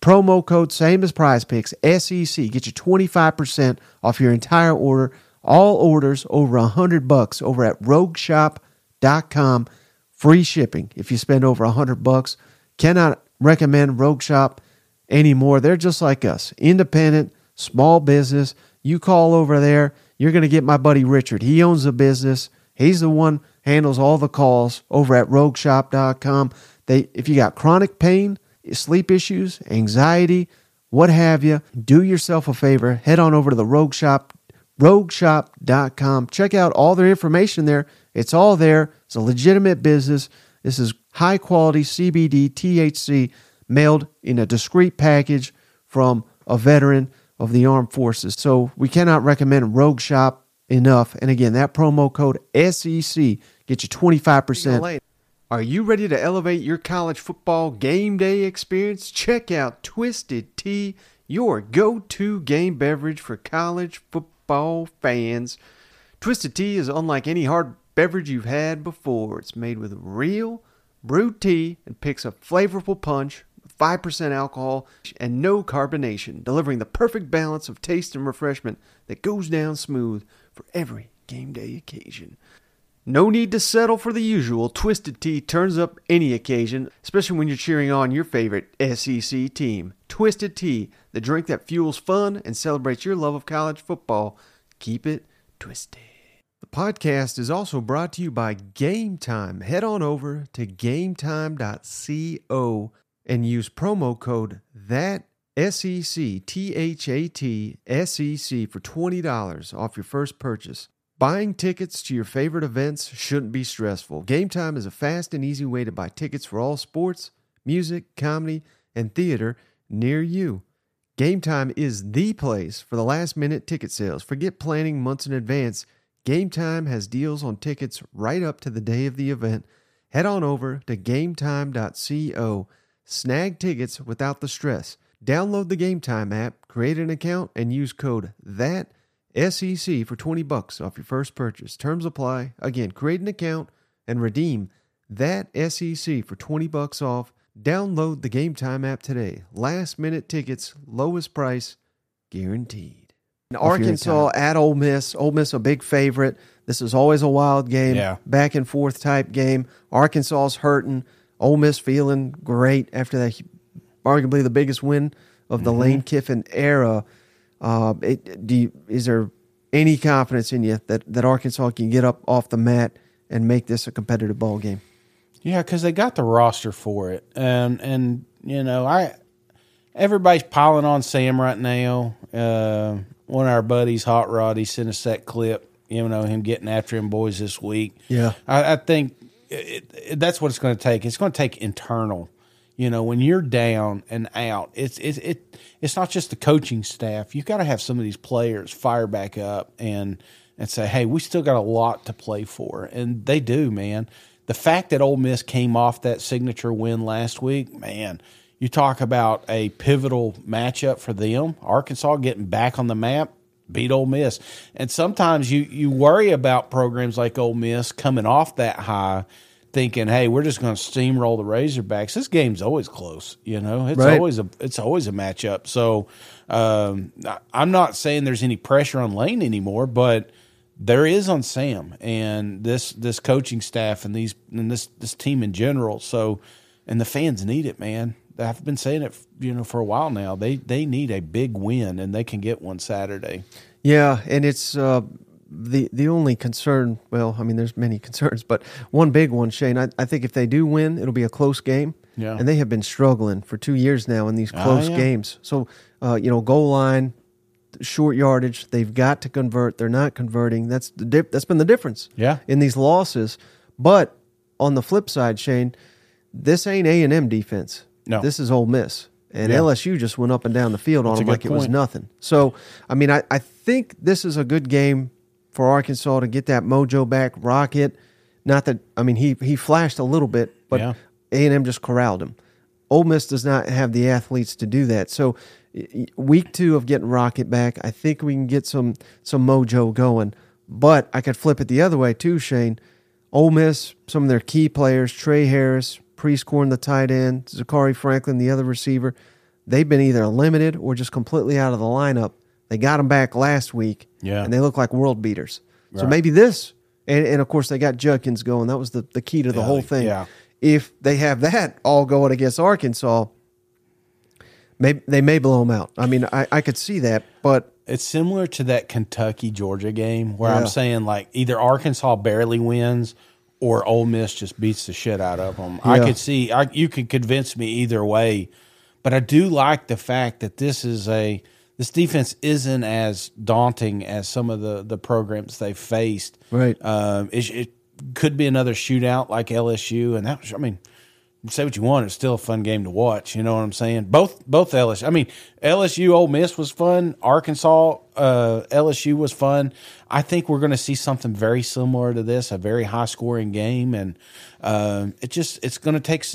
Promo code same as Prize Picks SEC get you 25% off your entire order. All orders over a 100 bucks over at rogueshop.com. Free shipping if you spend over a 100 bucks. Cannot recommend Rogue Shop anymore. They're just like us. Independent, small business. You call over there you're going to get my buddy Richard. He owns the business. He's the one handles all the calls over at rogueshop.com. They if you got chronic pain, sleep issues, anxiety, what have you, do yourself a favor, head on over to the Rogue Shop rogueshop.com. Check out all their information there. It's all there. It's a legitimate business. This is high quality CBD THC mailed in a discreet package from a veteran of the armed forces. So we cannot recommend Rogue Shop enough. And again, that promo code SEC gets you 25%. Are you ready to elevate your college football game day experience? Check out Twisted Tea, your go to game beverage for college football fans. Twisted Tea is unlike any hard beverage you've had before. It's made with real brewed tea and picks a flavorful punch 5% alcohol, and no carbonation, delivering the perfect balance of taste and refreshment that goes down smooth for every game day occasion. No need to settle for the usual. Twisted Tea turns up any occasion, especially when you're cheering on your favorite SEC team. Twisted Tea, the drink that fuels fun and celebrates your love of college football. Keep it twisted. The podcast is also brought to you by Game Time. Head on over to gametime.co and use promo code that SEC T H A T S E C for $20 off your first purchase. Buying tickets to your favorite events shouldn't be stressful. Game Time is a fast and easy way to buy tickets for all sports, music, comedy, and theater near you. Game Time is the place for the last minute ticket sales. Forget planning months in advance. Game Time has deals on tickets right up to the day of the event. Head on over to gametime.co Snag tickets without the stress. Download the Game Time app, create an account, and use code that SEC for 20 bucks off your first purchase. Terms apply. Again, create an account and redeem that SEC for 20 bucks off. Download the Game Time app today. Last minute tickets, lowest price, guaranteed. In Arkansas at Ole Miss. Ole Miss a big favorite. This is always a wild game, Yeah. back and forth type game. Arkansas's hurting. Ole Miss feeling great after that, arguably the biggest win of the Mhm. Lane Kiffin era. Uh, it, do you, is there any confidence in you that, that Arkansas can get up off the mat and make this a competitive ball game? Yeah, because they got the roster for it, and and you know I everybody's piling on Sam right now. Uh, one of our buddies, Hot Rod, he sent us that clip. You know him getting after him boys this week. Yeah. I, I think it, it, that's what it's going to take. It's going to take internal. You know, when you're down and out, it's it's it it's not just the coaching staff. You've got to have some of these players fire back up and and say, "Hey, we still got a lot to play for," and they do, man. The fact that Ole Miss came off that signature win last week, man, you talk about a pivotal matchup for them. Arkansas getting back on the map, beat Ole Miss, and sometimes you you worry about programs like Ole Miss coming off that high, thinking, "Hey, we're just going to steamroll the Razorbacks." This game's always close, you know. It's Right. always a it's always a matchup. So um, I'm not saying there's any pressure on Lane anymore, but there is on Sam and this this coaching staff and these and this this team in general. So and the fans need it, man. I've been saying it, you know, for a while now. They they need a big win, and they can get one Saturday. Yeah, and it's uh, the the only concern. Well, I mean, there's many concerns, but one big one, Shane. I, I think if they do win, it'll be a close game. Yeah. and they have been struggling for two years now in these Ah, close yeah. games. So, uh, you know, goal line, short yardage, they've got to convert. They're not converting. That's the dip, that's been the difference. Yeah. in these losses. But on the flip side, Shane, this ain't A and M defense. No. this is Ole Miss. And Yeah. LSU just went up and down the field That's on them like it was nothing. So, I mean, I, I think this is a good game for Arkansas to get that mojo back. Rocket, not that I mean he he flashed a little bit, but Yeah. A and M just corralled him. Ole Miss does not have the athletes to do that. So, week two of getting Rocket back, I think we can get some some mojo going. But I could flip it the other way too, Shane. Ole Miss, some of their key players, Tre Harris, Prieskorn, the tight end, Zakhari Franklin, the other receiver, they've been either limited or just completely out of the lineup. They got them back last week, Yeah. and they look like world beaters. So maybe this, and, and of course they got Judkins going. That was the, the key to the Yeah, whole thing. yeah. If they have that all going against Arkansas, may, they may blow them out. I mean, I, I could see that, but It's similar to that Kentucky Georgia game where Yeah. I'm saying like either Arkansas barely wins or Ole Miss just beats the shit out of them. I could see I, you could convince me either way, but I do like the fact that this is a this defense isn't as daunting as some of the the programs they faced. Right. Um, it, it could be another shootout like LSU, and that was I mean say what you want, it's still a fun game to watch. You know what I'm saying? Both both LSU. I mean, LSU Ole Miss was fun. Arkansas uh, LSU was fun. I think we're going to see something very similar to this, a very high scoring game, and um, it just it's going to take.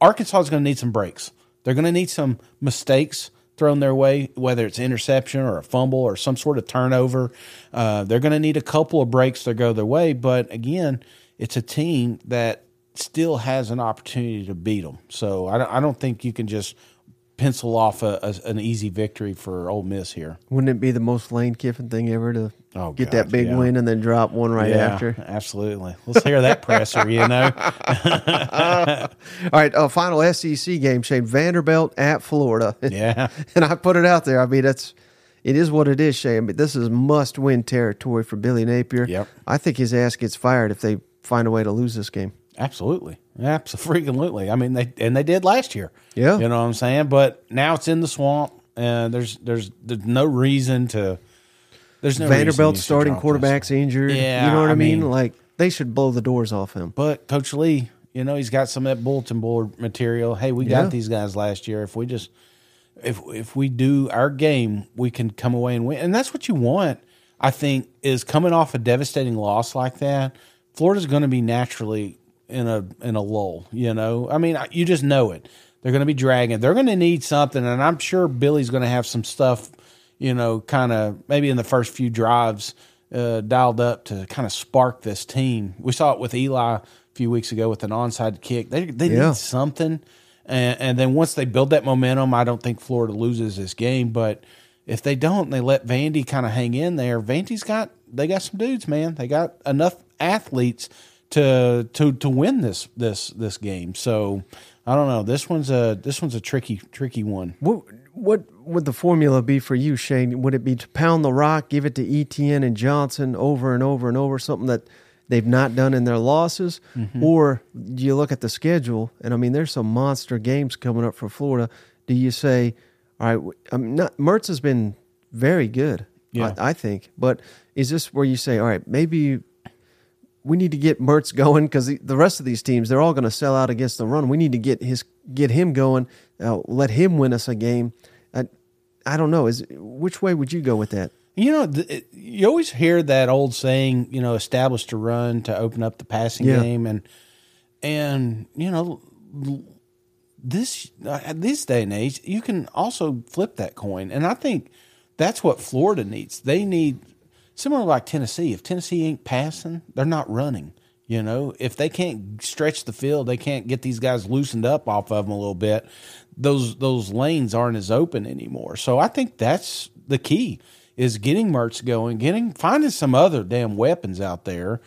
Arkansas is going to need some breaks. They're going to need some mistakes thrown their way, whether it's interception or a fumble or some sort of turnover. Uh, they're going to need a couple of breaks to go their way. But again, it's a team that still has an opportunity to beat them. So I don't, I don't think you can just pencil off a, a, an easy victory for Ole Miss here. wouldn't it be the most Lane Kiffin thing ever to Oh, get God, that big yeah. win and then drop one right Yeah, after? Absolutely. Let's hear that presser, you know? All right, uh, final SEC game, Shane Vanderbilt at Florida. Yeah. and I put it out there. I mean, that's it is what it is, Shane. But this is must-win territory for Billy Napier. Yep. I think his ass gets fired if they find a way to lose this game. Absolutely. Absolutely. I mean, they and they did last year. Yeah. You know what I'm saying? But now it's in the swamp, and there's there's there's no reason to. There's no Vanderbilt reason you should starting quarterback's injured. Yeah, you know what I, I mean? mean- Like they should blow the doors off him. But Coach Lea, you know, he's got some of that bulletin board material. Hey, we Yeah. got these guys last year. If we just if if we do our game, we can come away and win. And that's what you want, I think, is coming off a devastating loss like that. Florida's going to be naturally in a in a lull, you know. I mean, you just know it. They're going to be dragging. They're going to need something and I'm sure Billy's going to have some stuff, you know, kind of maybe in the first few drives uh, dialed up to kind of spark this team. We saw it with Eli a few weeks ago with an onside kick. They they Yeah. need something, and, and then once they build that momentum, I don't think Florida loses this game. But if they don't, they let Vandy kind of hang in there. Vandy's got they got some dudes, man. They got enough athletes to to to win this this this game. So I don't know. This one's a this one's a tricky tricky one. What what would the formula be for you, Shane? Would it be to pound the rock, give it to Etienne and Johnson over and over and over, something that they've not done in their losses, Mhm. or do you look at the schedule and I mean, there's some monster games coming up for Florida. Do you say, all right, I mean, not, Mertz has been very good, Yeah. I, I think, but is this where you say, all right, maybe we need to get Mertz going because the, the rest of these teams they're all going to sell out against the run. We need to get his get him going. Uh, let him win us a game. I, I don't know. Is which way would you go with that? You know, th- you always hear that old saying, you know, establish to run to open up the passing Yeah. game, and and you know, this uh, at this day and age, you can also flip that coin, and I think that's what Florida needs. They need similar like Tennessee. If Tennessee ain't passing, they're not running. You know, if they can't stretch the field, they can't get these guys loosened up off of them a little bit. Those those lanes aren't as open anymore. So I think that's the key is getting Mertz going, getting finding some other damn weapons out there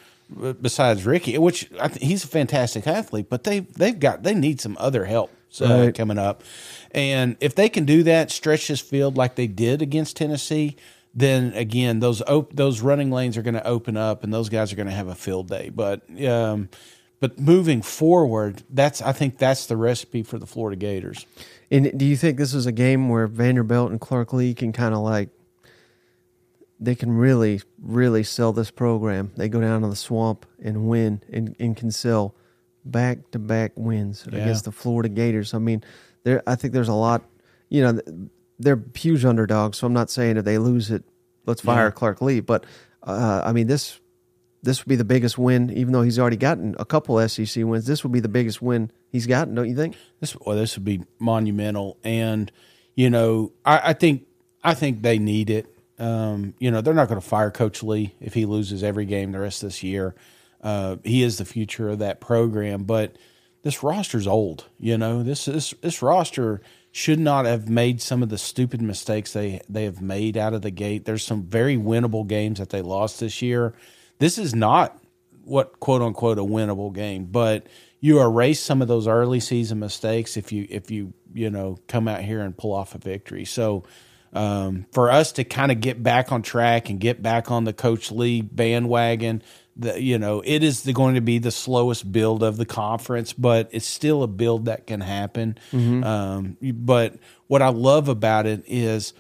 uh, besides Ricky, which I th- he's a fantastic athlete, but they they've got they need some other help uh, Right. coming up. And if they can do that, stretch this field like they did against Tennessee, then again those op- those running lanes are going to open up, and those guys are going to have a field day. But um, but moving forward, that's I think that's the recipe for the Florida Gators. And do you think this is a game where Vanderbilt and Clark Lea can kind of like they can really, really sell this program? They go down to the swamp and win and, and can sell back to back wins Yeah. against the Florida Gators. I mean, there I think there's a lot you know, they're huge underdogs, so I'm not saying if they lose it, let's fire Yeah. Clark Lea. But uh, I mean this this would be the biggest win, even though he's already gotten a couple SEC wins. This would be the biggest win he's gotten, don't you think? This well, this would be monumental, and you know, I, I think I think they need it. Um, you know, they're not going to fire Coach Lea if he loses every game the rest of this year. Uh, he is the future of that program, but this roster's old. You know, this this this roster should not have made some of the stupid mistakes they they have made out of the gate. There's some very winnable games that they lost this year. This is not what quote unquote a winnable game, but you erase some of those early season mistakes if you if you you know come out here and pull off a victory. So um, for us to kind of get back on track and get back on the Coach Lea bandwagon, the, you know it is the, going to be the slowest build of the conference, but it's still a build that can happen. Mhm. Um, but what I love about it is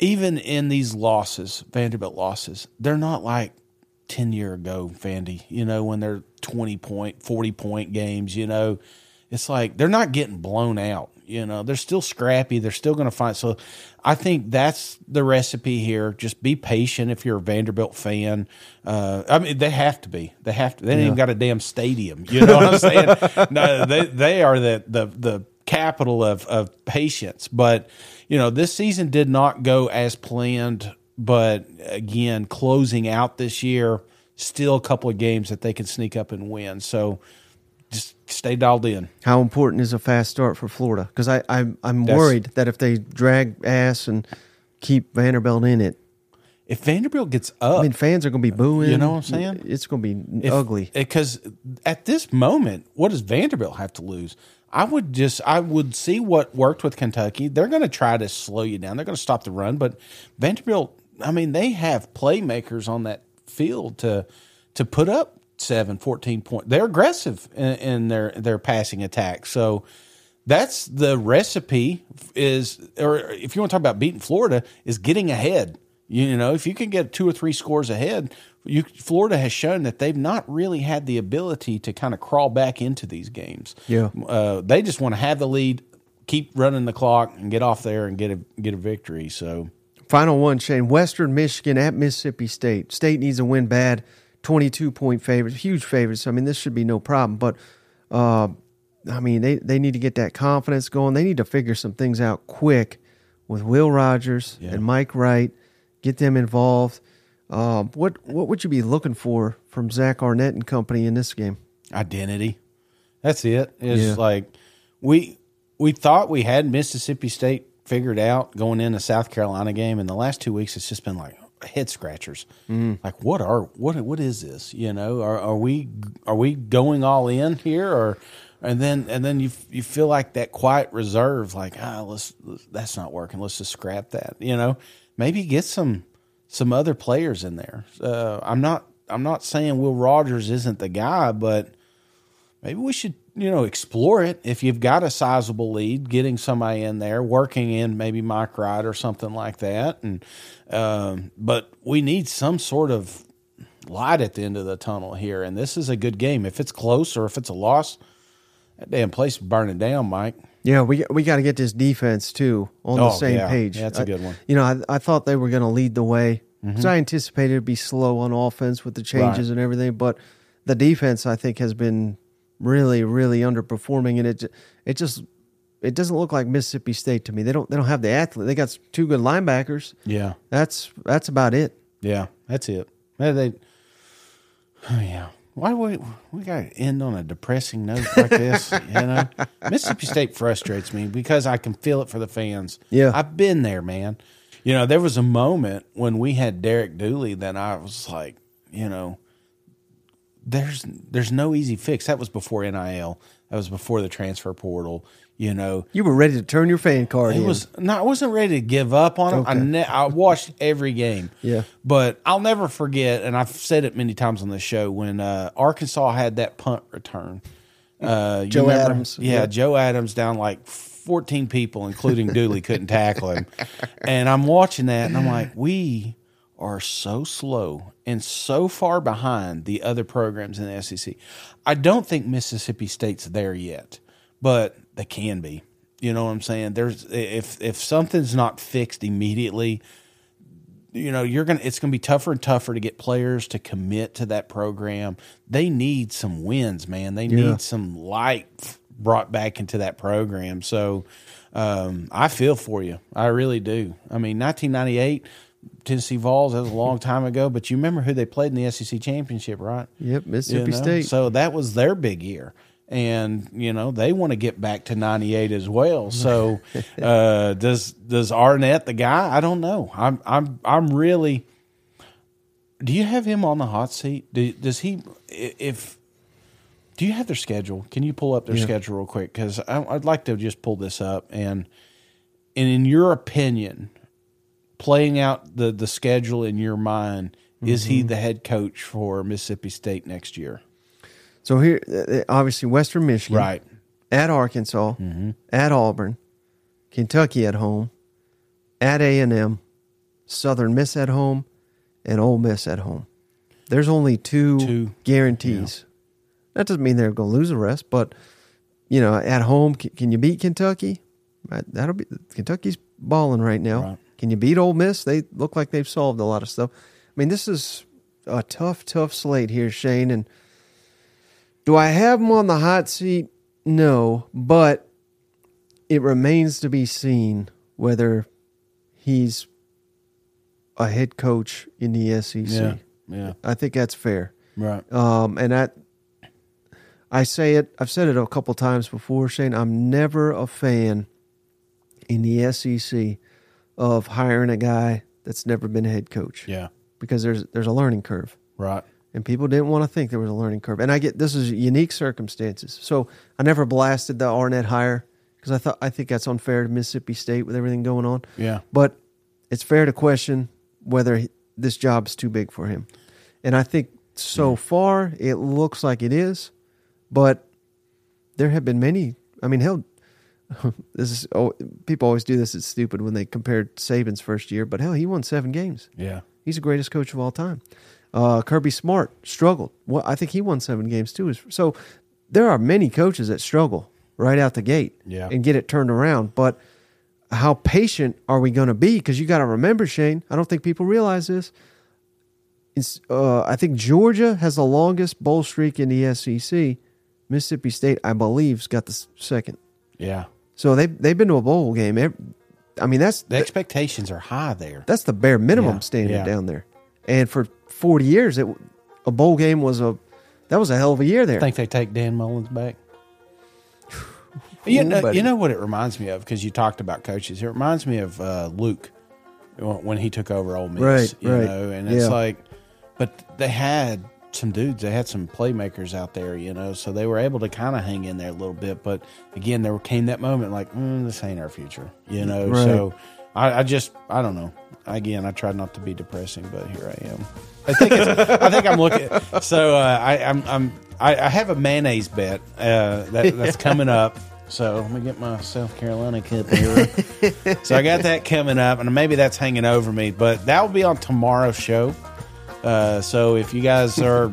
even in these losses, Vanderbilt losses, they're not like 10 year ago Vandy, you know, when they're 20 point, 40 point games, you know, it's like they're not getting blown out, you know, they're still scrappy. They're still going to find. So I think that's the recipe here. Just be patient if you're a Vanderbilt fan. Uh, I mean, they have to be, they have to, they ain't Yeah. even got a damn stadium. You know what I'm saying? no, they, they are the, the, the capital of, of patience. But, you know, this season did not go as planned. But again, closing out this year, still a couple of games that they can sneak up and win. So just stay dialed in. How important is a fast start for Florida? Because I, I I'm worried that if they drag ass and keep Vanderbilt in it, if Vanderbilt gets up, I mean fans are going to be booing. You know what I'm saying? It's going to be If- ugly. Because at this moment, what does Vanderbilt have to lose? I would just I would see what worked with Kentucky. They're going to try to slow you down. They're going to stop the run, but Vanderbilt, I mean, they have playmakers on that field to to put up 7 14 points. They're aggressive in, in their their passing attack. So that's the recipe is or if you want to talk about beating Florida is getting ahead. You know, if you can get two or three scores ahead, you Florida has shown that they've not really had the ability to kind of crawl back into these games. Yeah. Uh, they just want to have the lead, keep running the clock and get off there and get a get a victory. So Final one, Shane. Western Michigan at Mississippi State. State needs a win bad. 22 point favorites, huge favorites. I mean, this should be no problem. But, uh, I mean, they, they need to get that confidence going. They need to figure some things out quick with Will Rogers and Mike Wright. Get them involved. Uh, what what would you be looking for from Zach Arnett and company in this game? identity. That's it. It's Yeah. like we we thought we had Mississippi State figured out going into the South Carolina game, and the last two weeks it's just been like head scratchers. Mm. Like what are what what is this? You know, are are we are we going all in here or? And then, and then you you feel like that quiet reserve, like ah, let's, let's that's not working. Let's just scrap that. You know, maybe get some some other players in there. Uh, I'm not I'm not saying Will Rogers isn't the guy, but maybe we should you know explore it. If you've got a sizable lead, getting somebody in there, working in maybe Mike Wright or something like that, and um, but we need some sort of light at the end of the tunnel here. And this is a good game. If it's close or if it's a loss, that damn place is burning down, Mike. Yeah, we we got to get this defense too on the Oh, same yeah. page. Yeah, that's a good one. You know, I, I thought they were going to lead the way because Mhm. I anticipated it'd be slow on offense with the changes Right. and everything, but the defense I think has been really really underperforming, and it it just it doesn't look like Mississippi State to me. They don't they don't have the athlete. They got two good linebackers. Yeah. that's that's about it. Yeah, that's it. They, they oh, yeah. Why do we we got to end on a depressing note like this? you know, Mississippi State frustrates me because I can feel it for the fans. Yeah. I've been there, man. You know, there was a moment when we had Derek Dooley that I was like, you know, there's there's no easy fix. That was before NIL. That was before the transfer portal. You know, You were ready to turn your fan card it in. was no, I wasn't ready to give up on him. I, ne- I watched every game. Yeah. but I'll never forget, and I've said it many times on the show when uh, Arkansas had that punt return. Uh, Joe remember? Adams, yeah, yeah. Joe Adams down like fourteen people, including Dooley, couldn't tackle him. And I'm watching that, and I'm like, we are so slow and so far behind the other programs in the SEC. I don't think Mississippi State's there yet, but they can be. You know what I'm saying? There's if if something's not fixed immediately, you know you're gonna it's gonna be tougher and tougher to get players to commit to that program. They need some wins, man. They Yeah. need some light brought back into that program. So um, I feel for you. I really do. I mean, 1998 Tennessee Vols that was a long time ago, but you remember who they played in the SEC championship, right? Yep, Mississippi You know? State. So that was their big year. And you know they want to get back to '98 as well. So uh, does does Arnett the guy? I don't know. I'm I'm I'm really. Do you have him on the hot seat? Do, does he? If do you have their schedule? Can you pull up their Yeah. schedule real quick? Because I'd like to just pull this up and and in your opinion, playing out the the schedule in your mind, is he Mhm. the head coach for Mississippi State next year? So here, uh, uh, obviously, Western Michigan, Right. At Arkansas, mm-hmm. at Auburn, Kentucky at home, at A and M, Southern Miss at home, and Ole Miss at home. There's only two, Two. guarantees. That doesn't mean they're going to lose the rest, but you know, at home, can, can you beat Kentucky? That- That'll be Kentucky's balling right now. Can you beat Ole Miss? They look like they've solved a lot of stuff. I mean, this is a tough, tough slate here, Shane, and. Do I have him on the hot seat? No, but it remains to be seen whether he's a head coach in the SEC. Yeah, yeah. I think that's fair. Right. Um, and that I say it. I've said it a couple times before, Shane. I'm never a fan in the SEC of hiring a guy that's never been a head coach. Yeah. because there's there's a learning curve Right. And people didn't want to think there was a learning curve. And I get this is unique circumstances, so I never blasted the Arnett hire because I thought I think that's unfair to Mississippi State with everything going on. Yeah. but it's fair to question whether he, this job is too big for him, and I think so far it looks like it is, but there have been many. I mean, hell, this is oh, people always do this. It's stupid when they compare Saban's first year, but hell, he won seven games. Yeah. He's the greatest coach of all time. Uh, Kirby Smart struggled. Well, I think he won seven games too. So there are many coaches that struggle right out the gate Yeah. and get it turned around. But how patient are we going to be? Because you got to remember, Shane. I don't think people realize this. It's, uh, I think Georgia has the longest bowl streak in the SEC. Mississippi State, I believe, has got the second. Yeah. So they they've been to a bowl game. I mean, that's The expectations are high there. that's the bare minimum Yeah, standard yeah. down there. And for 40 years, it a bowl game was a that was a hell of a year there. I think they take Dan Mullen back? You know, you know what it reminds me of because you talked about coaches. It reminds me of uh, Luke when he took over Ole Miss. Right, you right. know, and it's Yeah. like, but they had some dudes. They had some playmakers out there, you know, so they were able to kind of hang in there a little bit. But again, there came that moment like, mm, this ain't our future, you know. Right. So I, I just, I don't know. Again, I tried not to be depressing, but here I am. I think I think I'm looking. So uh, I, I'm, I'm, I, I have a mayonnaise bet uh, that, that's coming up. So let me get my South Carolina cup here. so I got that coming up, and maybe that's hanging over me, but that will be on tomorrow's show. Uh, so if you guys are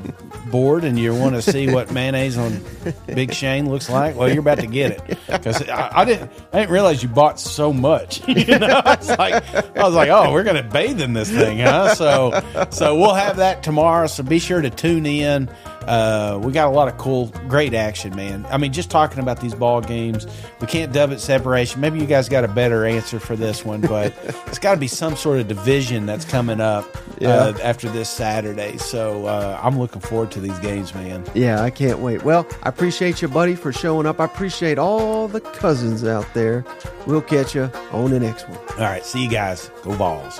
bored and you want to see what mayonnaise on Big Shane looks like, well, you're about to get it because I, I didn't I didn't realize you bought so much. You know, I was like I was like, oh, we're gonna bathe in this thing, huh? So so we'll have that tomorrow. So be sure to tune in. Uh, we got a lot of cool, great action, man. I mean, just talking about these ball games, we can't dub it separation. Maybe you guys got a better answer for this one, but it's got to be some sort of division that's coming up Yeah. uh, after this Saturday. So uh, I'm looking forward to these games, man. Yeah, I can't wait. Well, I appreciate you, buddy, for showing up. I appreciate all the cousins out there. We'll catch you on the next one. All right, see you guys. Go Vols.